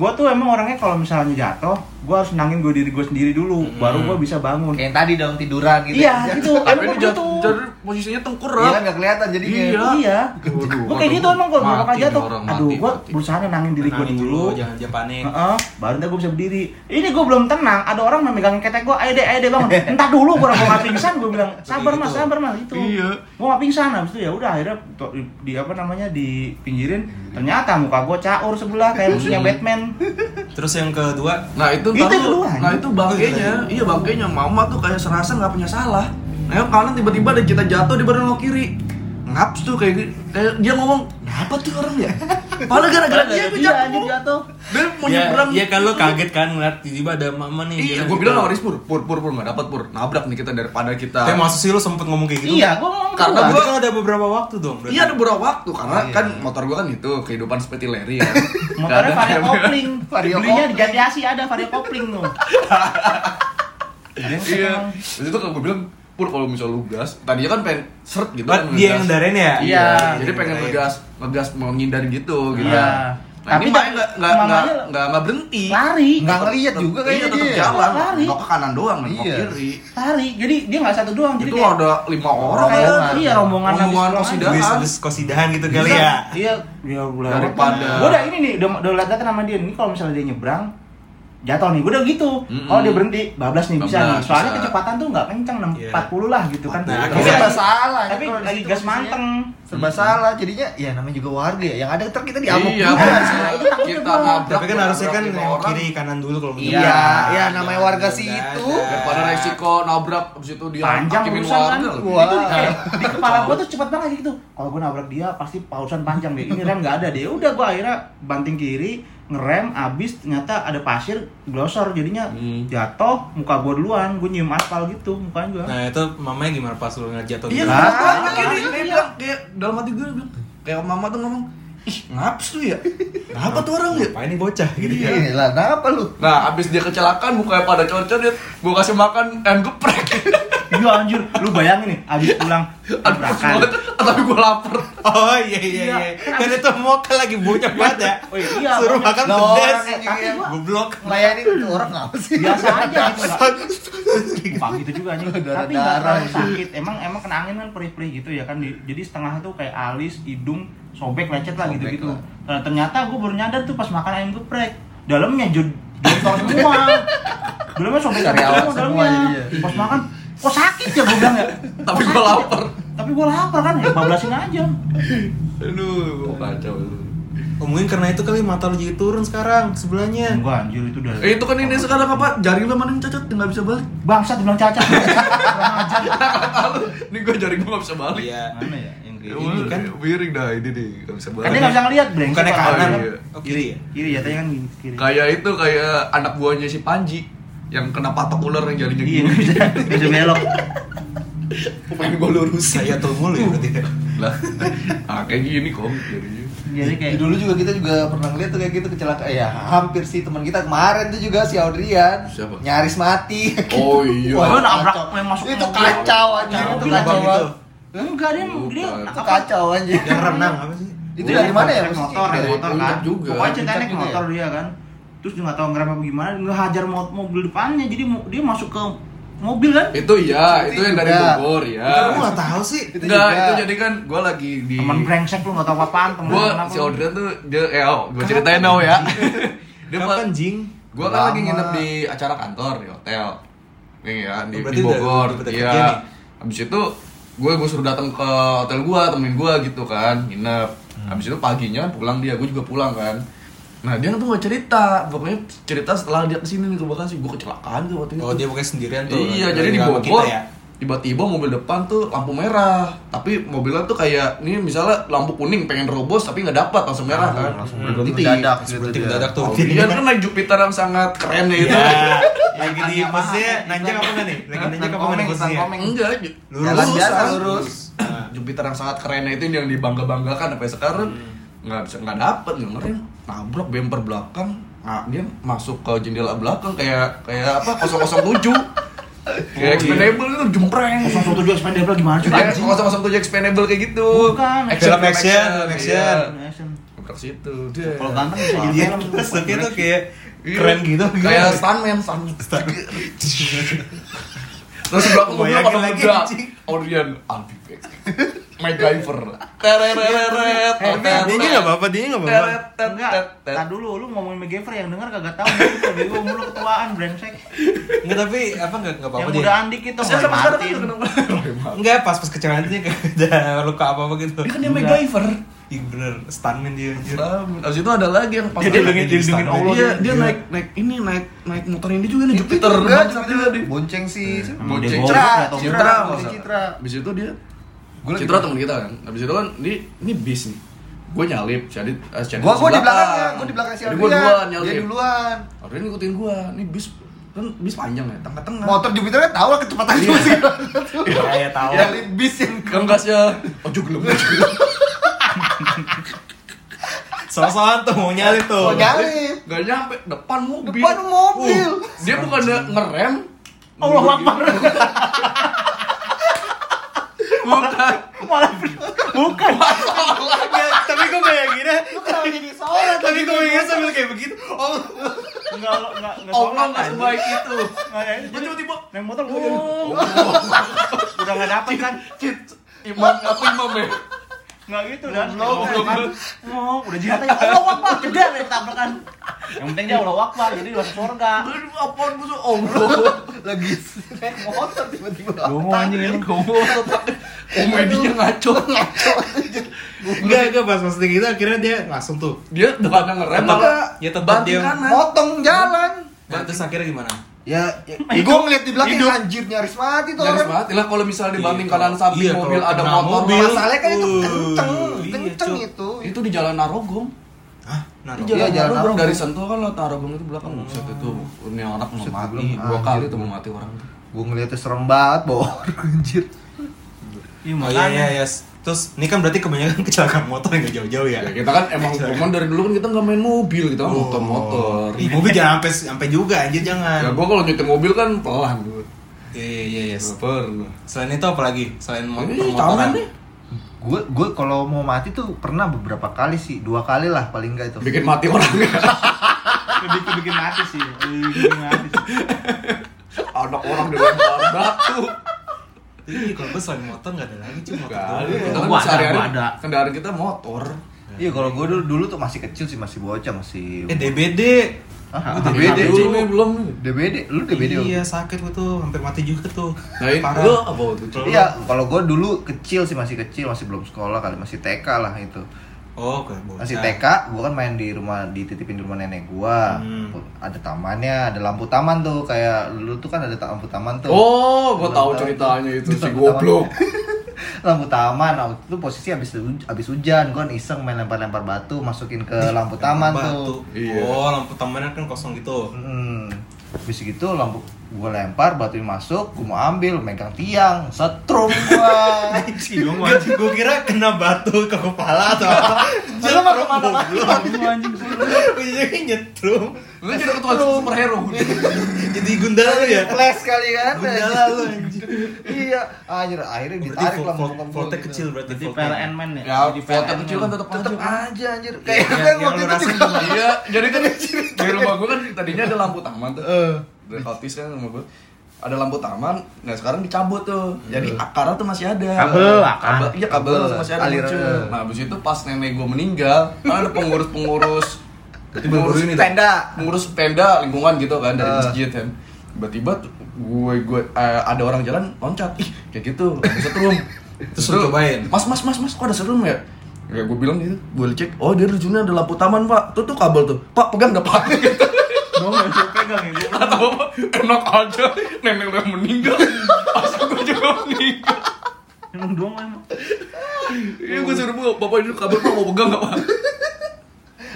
Gue tuh emang orangnya kalau misalnya jatuh gue harus nangin gue diri gue sendiri dulu baru gue bisa bangun Kayak yang tadi dong tiduran gitu. iya gitu Tapi emang ini jatuh, gitu. jatuh posisinya Iya tengkurap kan gak kelihatan jadinya. Iya. iya Waduh, gue kayak gitu emang Mati bakal jatuh orang, aduh mati, gue mati. berusaha nenangin diri gue dulu jangan jangan panik. Heeh, baru ntar gue bisa berdiri. Ini gue belum tenang, ada orang memegangin ketek gue, ayo deh, ayo deh bangun. Entar dulu gue gue nggak pingsan, gue bilang sabar mas, sabar mas itu. Iya. Gue nggak pingsan, habis itu ya udah akhirnya di apa namanya di pinggirin. Ternyata muka gue caur sebelah kayak musuhnya Batman. Terus yang kedua, Nah itu Itu ntar yang kedua, Nah itu bangkainya. Iya bangkainya. Mama tuh kayak serasa nggak punya salah. Nah kanan tiba-tiba ada kita jatuh di badan lo kiri Ngaps tuh kayak gitu. kayak dia ngomong Kenapa tuh orang ya? Padahal gara-gara dia gue Iya, jatuh jatuh. Dia mau ya, nyebrang ya kan lu kaget kan ngeliat tiba-tiba ada mama nih. Iya, gue bilang sama Rispur, pur, pur, pur, nggak dapat pur, nabrak nih kita daripada kita. Tapi masa sih lu sempet ngomong kayak gitu? Iya, gue ngomong Karena. Berarti kan ada beberapa waktu dong. Iya ada beberapa waktu karena Iya. kan motor gua kan itu kehidupan seperti Larry ya. Motornya vario kopling. Vario Belinya di. Jati Asih ada vario kopling tuh. Iya. itu kan gue bilang pur kalau misal lu gas tadinya kan pengen seret gitu kan dia yang ngendarin ya? iya Iya, jadi pengen ngendarin. ngegas ngegas mau ngindarin gitu gitu Iya. nah ini Tapi Maya nggak nggak nggak nggak nggak berhenti lari Nggak ngeliat juga iya kayaknya tetap dia. jalan Lari. mau ke kanan doang mau Iya. kiri lari jadi dia nggak satu doang jadi itu kayak ada lima orang kayak ya iya rombongan Rombongan kosidahan. Habis kosidahan gitu kali ya. Iya, dia udah Daripada- Gue udah ini nih, udah udah lihat nama dia. Ini kalau misalnya dia nyebrang jatuh nih, gue udah gitu. Mm-mm. Kalau dia berhenti, bablas nih bisa nih. Soalnya bisa. kecepatan tuh nggak kencang, enam- Iya. 40 lah gitu kan. Nah, Tapi akhirnya serba lagi- salah Tapi kalau di lagi gas manteng. serba salah jadinya ya namanya juga warga ya yang ada ntar kita diamuk iya juga kan Nah, itu kita gua. nabrak Tapi kan harusnya kan yang kiri kanan dulu kalau mau Iya, iya, namanya warga situ. dadah. daripada resiko nabrak abis itu dia panjang urusan kan. Itu di kepala gue tuh cepet banget gitu. Kalau gue nabrak dia pasti pausan panjang deh. Ini rem nggak ada deh. Udah gue akhirnya banting kiri, ngerem, abis ternyata ada pasir, glosor jadinya Hmm. jatuh, muka gue duluan, gue nyium aspal gitu mukanya gue. Nah itu mamanya gimana pas lu ngeliat jatuh Iya, gitu? Lah, kenapa iya, kiri? iya. Dia bilang kayak dalam hati gue dia bilang kayak mama tuh ngomong, ih ngaps tuh ya, kenapa tuh orang ya? Apa ini bocah gitu ya? Iya lah, kenapa lu? Nah, abis dia kecelakaan mukanya pada cocok dia, gue kasih makan ayam geprek. Iya anjir, lu bayangin nih, abis pulang tabrakan. tapi gue lapar. Oh iya iya Iya. iya. Kan itu mau kan lagi bocah banget ya. Oh iya, Suruh banyak. makan yang gua- Goblok. ngelayanin itu orang ngapa sih? biasa aja gitu Bukan gitu juga anjing tapi nggak Darah-darah terlalu itu. sakit emang emang kena angin kan perih-perih gitu ya kan Di- jadi setengah tuh kayak alis hidung sobek lecet lah Sobek gitu gitu lah. nah, ternyata gue baru nyadar tuh pas makan ayam geprek dalamnya jod jontor semua dalamnya sobek Karyawan semua semua dalamnya jadinya. pas makan kok sakit ya gue bilang ya Tapi gua sakit lapar. ya? tapi gue lapar kan ya bablasin aja Aduh. kacau. Oh, mungkin karena itu kali mata lu jadi turun sekarang sebelahnya. enggak anjir itu udah Eh, itu kan ini sekarang apa? Jari lu mana yang cacat nggak bisa balik. bangsat bilang cacat kurang ajar ini gue jari gue nggak bisa balik. Iya. mana ya yang Ya, gini kan. miring dah ini nih nggak bisa balik. kan dia nggak bisa ngeliat brengsek Bukannya kanan. iya. Oh, kiri ya? kiri jatuhnya kan gini, kiri Kayak itu kayak anak buahnya si Panji yang kena patok ular yang jarinya iya gini. bisa bisa belok Pengen gue lurus. Saya tuh mulu ya berarti. Lah, ah kayak gini kok jarinya. jadi kayak dulu juga kita juga pernah ngeliat tuh kayak gitu kecelakaan ya hampir sih teman kita kemarin tuh juga si Audrian Siapa? nyaris mati Oh iya. Wah, nabrak kacau. yang masuk itu kacau Kacau. itu kacau banget enggak dia dia itu kacau anjir Yang renang apa sih? itu dari mana ya motor Dari motor kan juga. pokoknya ceritanya juga motor dia kan terus dia nggak tahu ngerem apa gimana ngehajar mo- mobil depannya jadi dia masuk ke mobil kan Itu iya, Itu itu yang dari. Bogor Gue ya. nggak tahu sih. Itu Enggak, juga. itu jadi kan gue lagi di teman brengsek lu nggak tahu apaan temen gue si? Audrey tuh dia eh oh, gue ceritain now ya dia Kapan jing? gue kan lagi nginep di acara kantor di hotel nih ya di, Oh, berarti di udah- Bogor iya nih? habis itu gue gue suruh datang ke hotel gue temenin gue gitu kan nginep Hmm. habis itu paginya pulang dia gue juga pulang kan nah dia tuh nggak cerita pokoknya cerita setelah dia ke sini nih ke Bekasi gue kecelakaan tuh waktu itu Oh dia bukan sendirian tuh. Iya, jadi di Bogor kita ya. tiba-tiba mobil depan tuh lampu merah, tapi mobilnya tuh kayak ini misalnya lampu kuning pengen robos tapi nggak dapat langsung merah kan, langsung berhenti. mendadak gitu Berhenti dia. mendadak tuh. Dia kan naik Jupiter yang sangat keren ya itu. Iya. Lagi di posisinya nanjak apa enggak nih? Lagi nanjak apa enggak nih posisinya? Enggak, Lurus. Kan. lurus. Nah, Jupiter yang sangat keren itu yang dibangga banggakan sampai sekarang nggak bisa nggak dapet nggak ngerti nabrak bumper belakang nah, dia masuk ke jendela belakang kayak kayak apa 007 kayak expendable itu jempreng Kosong satu tujuh expendable gimana sih Kayak anjing? 007 expendable kayak gitu. Bukan. Film action, film action. iya. Action. Nabrak situ. Dia. Kalau ganteng bisa jadi Iya, tuh kayak Iya. keren gitu. Kayak stuntman, stuntman. Terus belakang mobil lagi, muda. I'll be back. MacGyver. Terereret. Eh, Dia nggak apa-apa, dia nggak apa-apa. Enggak, tet, tet. tar dulu lu ngomongin McGever yang denger kagak tahu gitu. Bego mulu ketuaan brengsek. Enggak tapi apa enggak enggak apa-apa Yang mudaan dikit tuh Saya Roy Martin. Roy Martin. Enggak, pas pas kecelakaan itu kayak ada luka apa-apa gitu. Dia kan dia MacGyver. Ih bener, stuntman dia anjir. Abis itu ada lagi yang pas Dia dilindungin- dilindungin Allah Iya, dia. dia naik naik ini naik naik motor ini juga nih Itu Jupiter dia. bonceng si Emang Bonceng Citra. Citra. Abis itu dia Gua lagi- Citra teman kita kan. Abis itu kan ini ini bis nih. Gue nyalip, jadi eh, jadi Gua gua di belakangnya, gua di belakang si Jadi gua Audrian. duluan nyalip. Dia duluan. Audrian ngikutin gua. Ini bis kan bis panjang ya, tengah-tengah. Motor Jupiter kan tahu lah kecepatan Iya. cuma sih. Ya, ya tahu. Ya lead bis yang Kan gasnya ojo gelem. Soal-soal tuh mau nyalip tuh. Mau nyalip. Gak nyampe depan mobil. Depan mobil. Uh, dia bukan ngerem. Allah gini. Bukan. Malah bukan. Nggak, tapi gue bayanginnya Lu kenapa jadi tapi gue bayanginnya sambil kayak begitu oh Enggak enggak enggak sholat, nggak anjing. sebaik itu. Nggak, Gue jadi tiba-tiba naik motor gue udah nggak dapet kan imam apa imam ya? Nggak gitu dan. Goblok, kan oh udah jihad aja Allah wakbar cedera deh tabrakan. Yang penting dia Allah wakbar jadi masuk surga. Aduh, apaan gue tuh Allah. Lagi naik motor tiba-tiba. Gongo anjing ini. Komedinya ngaco. enggak enggak pas pas gitu akhirnya dia langsung tuh. Dia bukan ngerem malah ya banting dia-. Motong jalan. terus akhirnya gimana Ya, ya Hidup. gue ngeliat di belakang Hidup. anjir nyaris mati tuh Nyaris orang. mati lah kalau misalnya dibanting Iya, kanan samping iya, mobil ada motor mobil. Masalahnya kan itu Uh, kenceng, iya, kenceng itu. itu di jalan Narogong. ah nah Di Iya, jalan jalan Narogong dari Sentul kan lo Narogong itu belakang buset itu ini anak mau mati dua kali tuh mau mati orang. Gue ngeliatnya serem banget, bawa anjir. iya oh iya iya iya terus ini kan berarti kebanyakan kecelakaan motor yang gak jauh-jauh ya Ya, kita kan emang cuman dari dulu kan kita nggak main mobil kita kan motor-motor. Ih, mobil jangan sampai sampai juga anjir jangan Ya gua kalau nyetir mobil kan pelan gua. iya iya iya iya. Pernah. selain itu apa lagi selain motor motoran. Gue gue kalau mau mati tuh pernah beberapa kali sih, dua kali lah paling enggak itu. Bikin mati orang. lebih bikin mati sih bikin mati sih anak orang dilempar batu. Iya, kalau gue selain motor gak ada lagi cuma motor Kali doang. kita kan ada, sehari-hari ada. kendaraan kita motor. Iya kalau gue dulu dulu tuh masih kecil sih masih bocah masih. Eh DBD. Ah, DBD. Dulu nih belum. DBD, lu DBD. Iya sakit gue tuh, hampir mati juga tuh. Nah, Parah. lu apa itu? Iya, kalau gue dulu kecil sih masih kecil, masih belum sekolah kali, masih TK lah itu. Oh, kayak bocah. Masih TK, gue kan main di rumah, dititipin di rumah nenek gue. Hmm. Ada tamannya, ada lampu taman tuh, kayak lu tuh kan ada lampu taman tuh. Oh, gua tahu ceritanya itu si Lampu goblok. lampu taman, nah, waktu itu posisi habis habis hujan, gue kan iseng main lempar-lempar batu, masukin ke lampu taman Batu. tuh. Iya. Oh, lampu tamannya kan kosong gitu. Hmm. Habis gitu lampu gue lempar, batunya masuk, gue mau ambil, megang tiang, setrum gua. Gue gue kira kena batu ke kepala atau apa. Mah ke mana-mana. anjing Ujungnya nyetrum. Lu jadi ketua superhero. Jadi gundala lu ya. Flash kali kan. Gundala lu anjir. iya, anjir akhirnya Berarti ditarik lah volt- motor voltnya gua kecil gitu. berarti. jadi voltnya. PLN man ya Ya, jadi voltnya kecil kan tetap Tetep aja. aja anjir. Iya, Kayak yang- kan yang waktu itu juga. Iya, jadi kan di rumah gua kan tadinya ada lampu taman tuh. Eh. Dari kan rumah gua. Ada lampu taman, nah sekarang dicabut tuh. Jadi akarnya tuh masih ada. Kabel, akar. Kabel, iya kabel, Kabel, masih ada aliran. muncul. Nah, habis itu pas nenek gua meninggal, kan ada pengurus-pengurus Berarti baru-baru ini tenda. pengurus tenda lingkungan gitu kan dari Eh. masjid kan. Tiba-tiba gue gue eh, ada orang jalan loncat. Ih kayak gitu ada setrum. Terus lu cobain? mas mas mas mas kok ada setrum ya? Ya gue bilang gitu gue cek oh dia ujungnya ada lampu taman pak. Tuh tuh kabel tuh. Pak pegang dah pak. Gitu gue pegang ya atau apa? Enak aja. Nenek udah meninggal. Pas gue juga meninggal. Emang dong emang. Iya gue suruh bapak ini kabel pak. Mau pegang nggak pak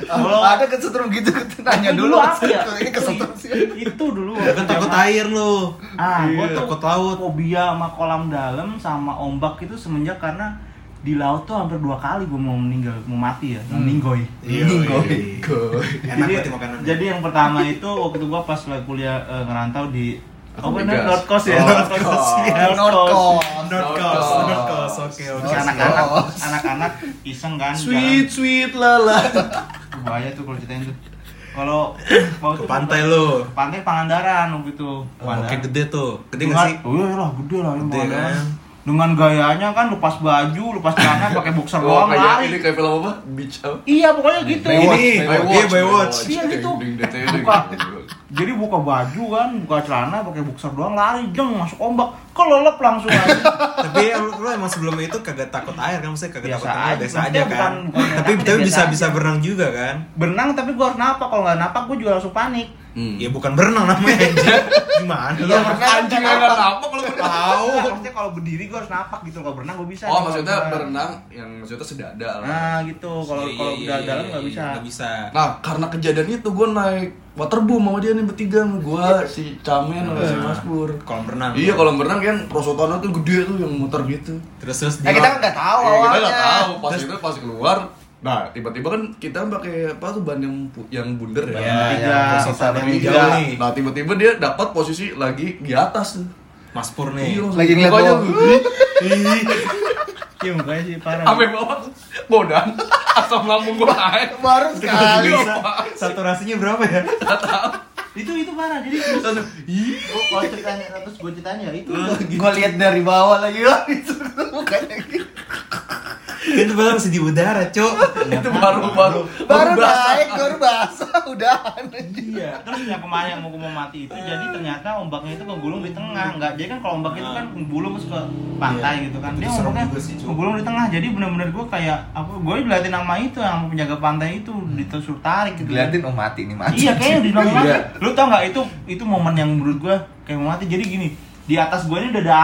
Kalau- ada kesetrum gitu nanya Itu dulu. apa ya Ini kesetrum sih. itu dulu Lu kan takut air lu. ah gue Iya. tuh Takut laut. fobia sama kolam dalam sama ombak itu semenjak karena di laut tuh hampir dua kali gue mau meninggal mau mati ya Hmm. meninggoy Iya. Goy. Enak jadi, makanannya. jadi yang pertama itu waktu gua pas lagi kuliah eh, ngerantau di migas. namanya North Coast ya Oh, North Coast North Coast. North Coast, North Coast. Oke, oke. Anak-anak anak-anak iseng kan sweet sweet lala. bahaya tuh kalau ceritain tuh kalau mau Ke pantai ke pantai Pangandaran waktu itu Oh, Oke, gede tuh. Gede dengan, gak sih? Oh iya lah, gede lah ini Gede kan? Dengan gayanya kan lepas baju, lepas celana, pakai boxer Oh, doang kayak ini lari. kayak film apa? Beach apa? Iya, pokoknya gitu. Ini, iya, Baywatch. Iya, gitu. Buka. Jadi buka baju kan, buka celana, pakai boxer doang lari, jeng masuk ombak, kelelep langsung aja. Tapi lu, lu emang sebelum itu kagak takut air kan? Maksudnya kagak Biasa takut air, biasa aja kan? bukan- bukan Tapi tapi biasa bisa aja. bisa berenang juga kan? Berenang tapi gua harus napak, kalau nggak napak gua juga langsung panik. Hmm. Ya bukan berenang namanya. Gimana lu? Iya, berenang. Anjing nggak apa kalau Tahu. Maksudnya kalau berdiri gua harus napak gitu, kalau berenang gua bisa. Oh, maksudnya kalau berenang yang maksudnya sedada lah. Nah, gitu. Kalau Iya, kalau iya, udah iya, dalam iya, nggak bisa. Nggak bisa. Nah, karena kejadian itu gue naik waterboom sama dia nih bertiga sama gue si Camen sama si Mas Pur. Kolam renang. Iya, kalau berenang kan prosotannya tuh gede tuh yang muter gitu. Terus terus Ya kita kan nggak tahu Iya, kita awalnya. nggak tahu pas itu pas keluar. Nah, tiba-tiba kan kita pakai apa tuh ban yang yang bundar ya. Iya, iya, jauh nih. Nah, tiba-tiba dia dapat posisi lagi di atas tuh. Mas Pur nih. Iya, Lagi ngeliat mukanya bawah. Iya mukanya sih parah. Sampai bawah bodan asam lambung gua naik. Baru sekali. Bisa. Saturasinya berapa ya? itu itu parah jadi terus oh, kalau ceritanya terus gue ceritanya ya itu Gue lihat dari bawah lagi wah, itu mukanya gitu. Itu padahal masih di udara, Cok. Itu baru baru Baru naik, baru basah, udahan iya terus yang kemarin yang mau mau mati itu jadi ternyata ombaknya itu menggulung di tengah nggak jadi kan kalau ombak itu kan menggulung terus ke pantai gitu kan dia ombaknya menggulung di tengah jadi benar-benar gue kayak apa gue diliatin sama itu yang penjaga pantai itu ditusup tarik gitu Diliatin oh mati nih mati. Iya kayaknya di dalam Iya. mati. Lu tau nggak itu itu momen yang menurut gua kayak mau mati. Jadi gini, di atas gua ini udah ada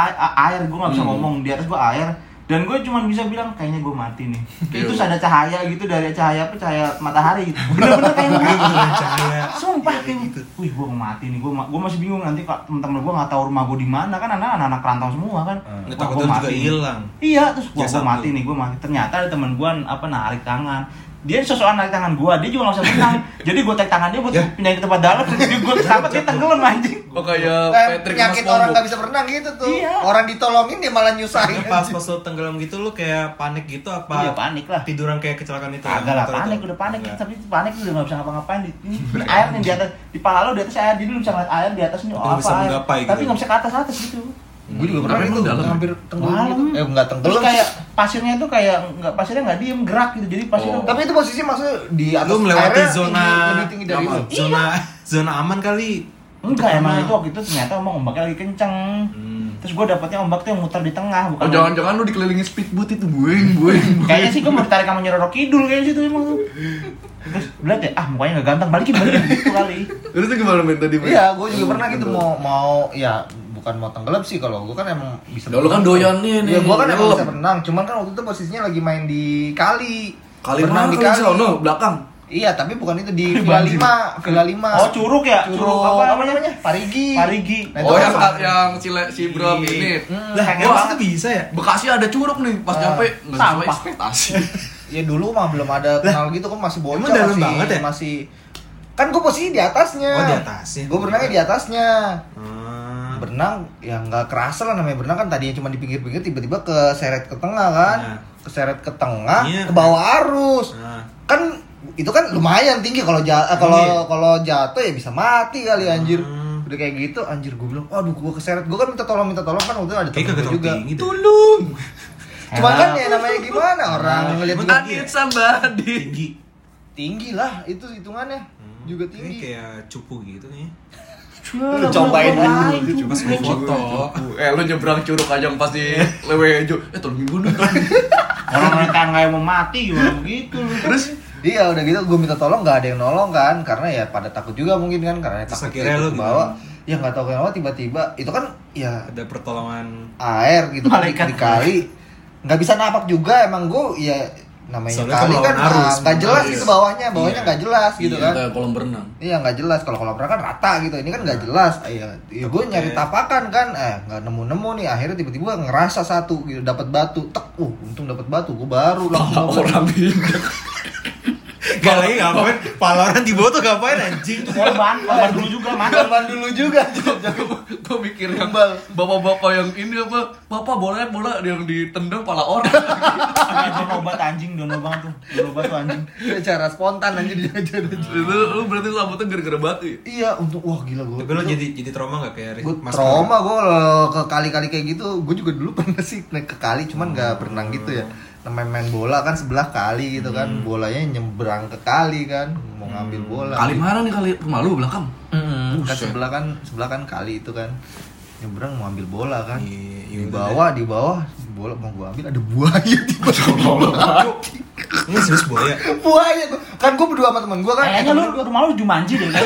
air, gua nggak bisa Hmm. ngomong. Di atas gua air dan gue cuma bisa bilang kayaknya gue mati nih. Iya. Terus ada cahaya gitu dari cahaya apa cahaya matahari gitu. Bener-bener kayak mati. cahaya. Sumpah kayak gitu. Wih, gue mati nih. Gue gue masih bingung nanti kok teman-teman gue nggak tahu rumah gue di mana kan anak anak rantau semua kan. Wah, takutnya gua juga mati hilang. Iya, terus gua mati nih, gua mati. Ternyata ada teman gua apa narik tangan. Dia sosokan narik tangan gua, dia juga nggak bisa berenang. Jadi gua tarik tangan dia buat Ya. pindahin ke tempat dalam, dia gua sampai dia tenggelam anjing. Oh kayak Kayak Patrick penyakit orang nggak bisa berenang gitu tuh. Iya. Orang ditolongin dia malah nyusahin. Pas pas lu tenggelam gitu lu kayak panik gitu apa? Iya panik lah. Tiduran kayak kecelakaan itu. Agak lah panik, udah panik, Agak. tapi panik udah nggak bisa ngapa-ngapain di ini, air nih di atas di pala lu di atas air, jadi lu bisa ngeliat air di atas ini oh, Tapi apa bisa air. menggapai Tapi gitu. nggak bisa ke atas atas gitu. Gue juga pernah itu dalam hampir tenggelam gitu. Eh enggak Terus tenggelam. kayak pasirnya tuh kayak nggak pasirnya nggak diem gerak gitu, jadi pasirnya Oh. Tapi itu posisi maksudnya di atas Lu melewati zona tinggi, lebih tinggi dari nyaman. lu. zona zona aman kali. enggak emang itu waktu itu ternyata emang ombaknya lagi kenceng. Hmm. Terus gue dapetnya ombak tuh yang muter di tengah, bukan Oh jangan-jangan lu dikelilingi speedboat itu bueng bueng. Kayaknya sih gue mau ditarik sama Nyeroro Kidul kayaknya situ emang tuh. Terus lihat ya, ah mukanya gak ganteng, balikin balikin gitu kali. Terus itu gimana men tadi? Iya, gue juga pernah gitu mau mau ya bukan mau tenggelam sih kalau gue kan emang bisa. Ya, lu kan doyan nih, nih, Iya, gue kan emang bisa berenang. Cuman kan waktu itu posisinya lagi main di kali. Kali berenang mana di kali sono belakang. Iya, tapi bukan itu di Villa 5, Villa 5. Oh curug ya, Curug apa, namanya? Parigi. Parigi. Nah, itu Oh kan yang yang si Le- si Bram ini. Hmm. Lah, itu bisa ya? Bekasi ada curug nih, pas Ah, nyampe nggak sesuai ekspektasi. Ya dulu mah belum ada kenal gitu kan masih bocah masih banget ya? masih kan gue posisi di atasnya. Oh, di atasnya. Gue berenangnya di atasnya. Hmm. Berenang ya nggak kerasa lah namanya berenang kan tadinya cuma di pinggir-pinggir tiba-tiba ke seret ke tengah kan. Nah. Keseret ke tengah, Iya. ke bawah arus. Nah, Kan itu kan lumayan tinggi kalau ja- eh, kalau Tinggi. kalau jatuh ya bisa mati kali anjir. Hmm. Udah kayak gitu anjir gue bilang, "Aduh, gue keseret." Gue kan minta tolong minta tolong kan waktu itu ada temen gue juga. tinggi. Tolong. Cuman Enak. kan ya namanya gimana orang ngeliat juga I need somebody. Tinggi. tinggi lah itu hitungannya juga Ini tinggi kayak cupu gitu nih. Lu cobain aja Coba sekali foto. Eh lu nyebrang curug aja pas di Lewejo. Eh tolong gue dong. Orang orang kayak mau mati gimana begitu lu. Terus iya udah gitu gue minta tolong nggak ada yang nolong kan karena ya pada takut juga mungkin kan karena Terus takut gimana? bawah ya nggak tahu kenapa tiba-tiba itu kan ya Ada pertolongan air gitu kan, Malaikat. di kali nggak bisa napak juga emang gue ya namanya Soalnya kali kan arus, ah, nggak jelas iya. gitu bawahnya bawahnya Iya. nggak jelas gitu iya, kan kayak kolam berenang. Iya nggak jelas kalau kolam renang kan rata gitu. Ini kan nggak jelas. Iya, ya, gue nyari tapakan kan, eh nggak nemu-nemu nih. Akhirnya tiba-tiba ngerasa satu gitu dapat batu. Tek, uh untung dapat batu. Gue baru langsung Orang. Gak lagi ngapain? Palaran di bawah tuh ngapain anjing? Korban, korban dulu juga mantap. Korban dulu juga. gue mikir yang bapak-bapak yang ini apa bapak bola bola yang ditendang pala orang Ada obat anjing, dono banget tuh. Dono obat tuh anjing. Cara spontan aja dia aja. lu, lu berarti sambutnya gara-gara batu ya? Iya, untuk wah gila gue. Tapi lo jadi jadi trauma gak kayak gue Mas trauma gue kalau ke kali-kali kayak gitu gue juga dulu pernah sih naik ke kali cuman nggak berenang gitu ya namanya main bola kan sebelah kali gitu kan. Bolanya nyebrang ke kali kan mau ngambil bola. Kali mana nih kali? Rumah lu belakang? Mm, kan sebelah kan sebelah kan kali itu kan. Nyebrang mau ambil bola kan. Iya, iya di bawah di bawah. Bola mau gua ambil ada buaya di bawah. Ini serius buaya. buaya kan gua berdua sama temen gua kan. Kayaknya lu rumah lu Jumanji deh.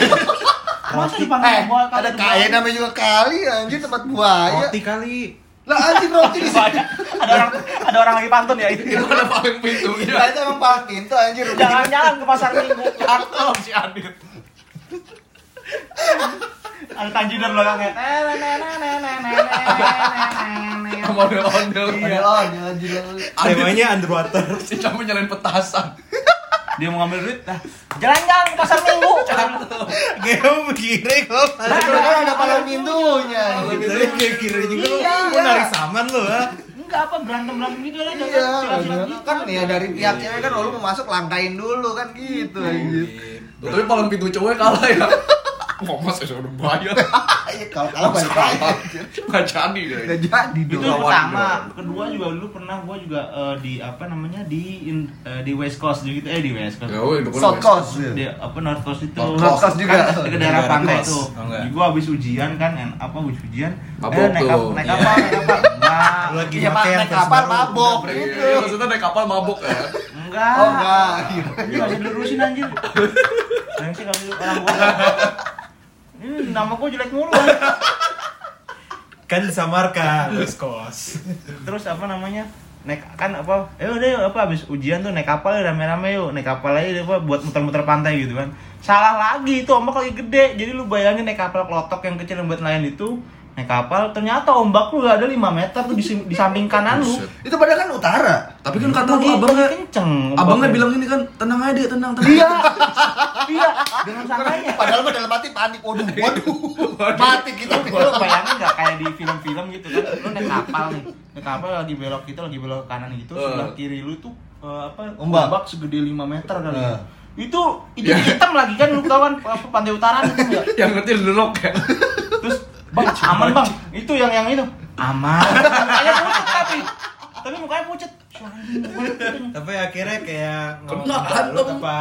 Masa dipanggil eh, buah ada kaya namanya juga kali anjir tempat buaya. Roti kali. Lah anjir roti di sini ada orang ada orang lagi pantun ya itu. itu kan paling pintu Nah, itu emang paling pintu anjir Jalan-jalan ke pasar minggu. Cakep si Adit Ada tanjidan belakangnya. model-model Iya, oh, dia anjir. Temanya underwater. si Cami nyalain petasan dia mau ngambil duit nah jalan-jalan ke pasar minggu Kayak begini kok. Itu kan ada palang pintunya. Gitu ya, kayak kira juga lu Iya. mau narik saman lu ha. enggak apa berantem berantem gitu lah Iya, silat-silat gitu. kan ya dari pihak cewek kan oh, lu mau masuk langkain dulu kan gitu anjir. Tapi paling pintu cowok kalah ya. Mas saya udah bayar. Iya, kalau kalau balik lagi. Nggak jadi deh. Udah jadi itu dong. Lawan pertama kedua juga dulu pernah gua juga eh, di apa namanya di in- eh, di West Coast gitu eh di West Coast Ya, itu kan South West Coast. di apa North Coast itu North North Coast juga. kan ke daerah pantai coast. itu Oh, gua habis ujian kan en- apa habis ujian Mabok eh, naik, tuh. naik kapal naik kapal Lu lagi Iya, yang naik kapal mabok Iya, gitu. maksudnya naik kapal mabuk ya. enggak Oh, enggak. Iya. Ini gak bisa dilurusin anjir Yang sih gak bisa orang gua Ini nama gua jelek mulu. Kan. Kan disamarkan West Coast. Terus apa namanya? Naik kan apa? Eh udah yuk apa? Habis ujian tuh naik kapal rame-rame yuk. Naik kapal aja deh, apa? Buat muter-muter pantai gitu kan. Salah lagi itu ombak lagi gede. Jadi lu bayangin naik kapal klotok yang kecil yang buat nelayan itu naik kapal ternyata ombak lu ada 5 meter tuh di, di samping kanan lu. Itu padahal kan utara. Tapi kan kata lu abangnya lagi kenceng Abangnya bilang ini kan, tenang aja tenang, tenang. iya iya dengan santainya Padahal mah dalam hati panik. Waduh, waduh. Mati kita. lu bayangin nggak kayak di film-film gitu kan lu naik kapal nih naik kapal lagi belok kita lagi belok kanan gitu Eh. sebelah kiri lu tuh eh, apa Ombak. ombak segede 5 meter kali Eh. itu itu hitam lagi kan lu kan apa pantai utara itu ya Yang ngetil delok ya. Bang aman bang itu yang yang itu aman mukanya pucet tapi tapi mukanya pucet Tapi akhirnya kayak Kena ngomong hantam. apa?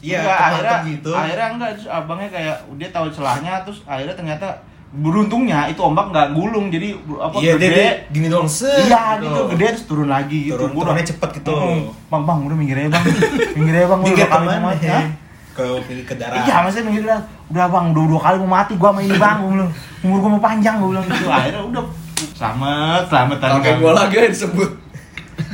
Iya, akhirnya gitu. akhirnya enggak terus abangnya kayak dia tahu celahnya terus akhirnya ternyata beruntungnya itu ombak nggak gulung jadi apa Iya, dia, gede dia gini doang set. Iya gitu, gede terus turun lagi gitu. Turun- turunnya cepet gitu. Bang, bang, udah minggir aja bang, minggir aja bang. Minggir ke mana? Mati. Hah? Ke ke darat. Iya, maksudnya minggir udah, udah bang, udah dua kali mau mati gua sama ini bang, gua bilang, umur gua mau panjang, gua bilang gitu. Akhirnya udah, selamat, selamat tadi. Kakek gua lagi yang disebut.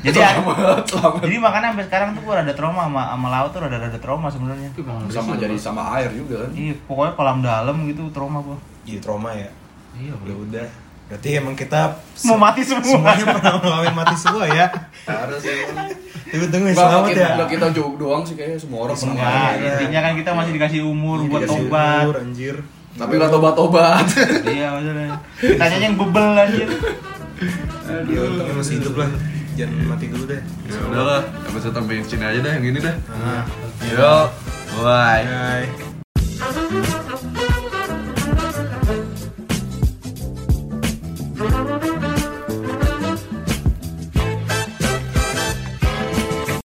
Jadi, Selamat, selamat. jadi makanya sampai sekarang tuh gua rada trauma sama, sama laut tuh rada rada trauma sebenarnya. Sama jadi sama air juga kan. Iya, pokoknya kolam dalam gitu trauma gua. Iya, trauma ya. Iya, Ya udah. Berarti emang kita Mau mati semua. semuanya pernah ngalamin mati semua ya. Harus ya. Tunggu tunggu Bang, selamat kita, ya. kita joke doang sih kayaknya semua orang pernah Enggak, ngalamin. intinya kan kita masih dikasih umur Iya, buat dikasih tobat. umur, anjir. Tapi nggak tobat-tobat. iya maksudnya kita aja yang bebel anjir Ya untungnya masih hidup lah. Jangan mati dulu deh. ya udahlah, episode sampai sini aja dah yang ini dah. Nah, Yo, bye. bye.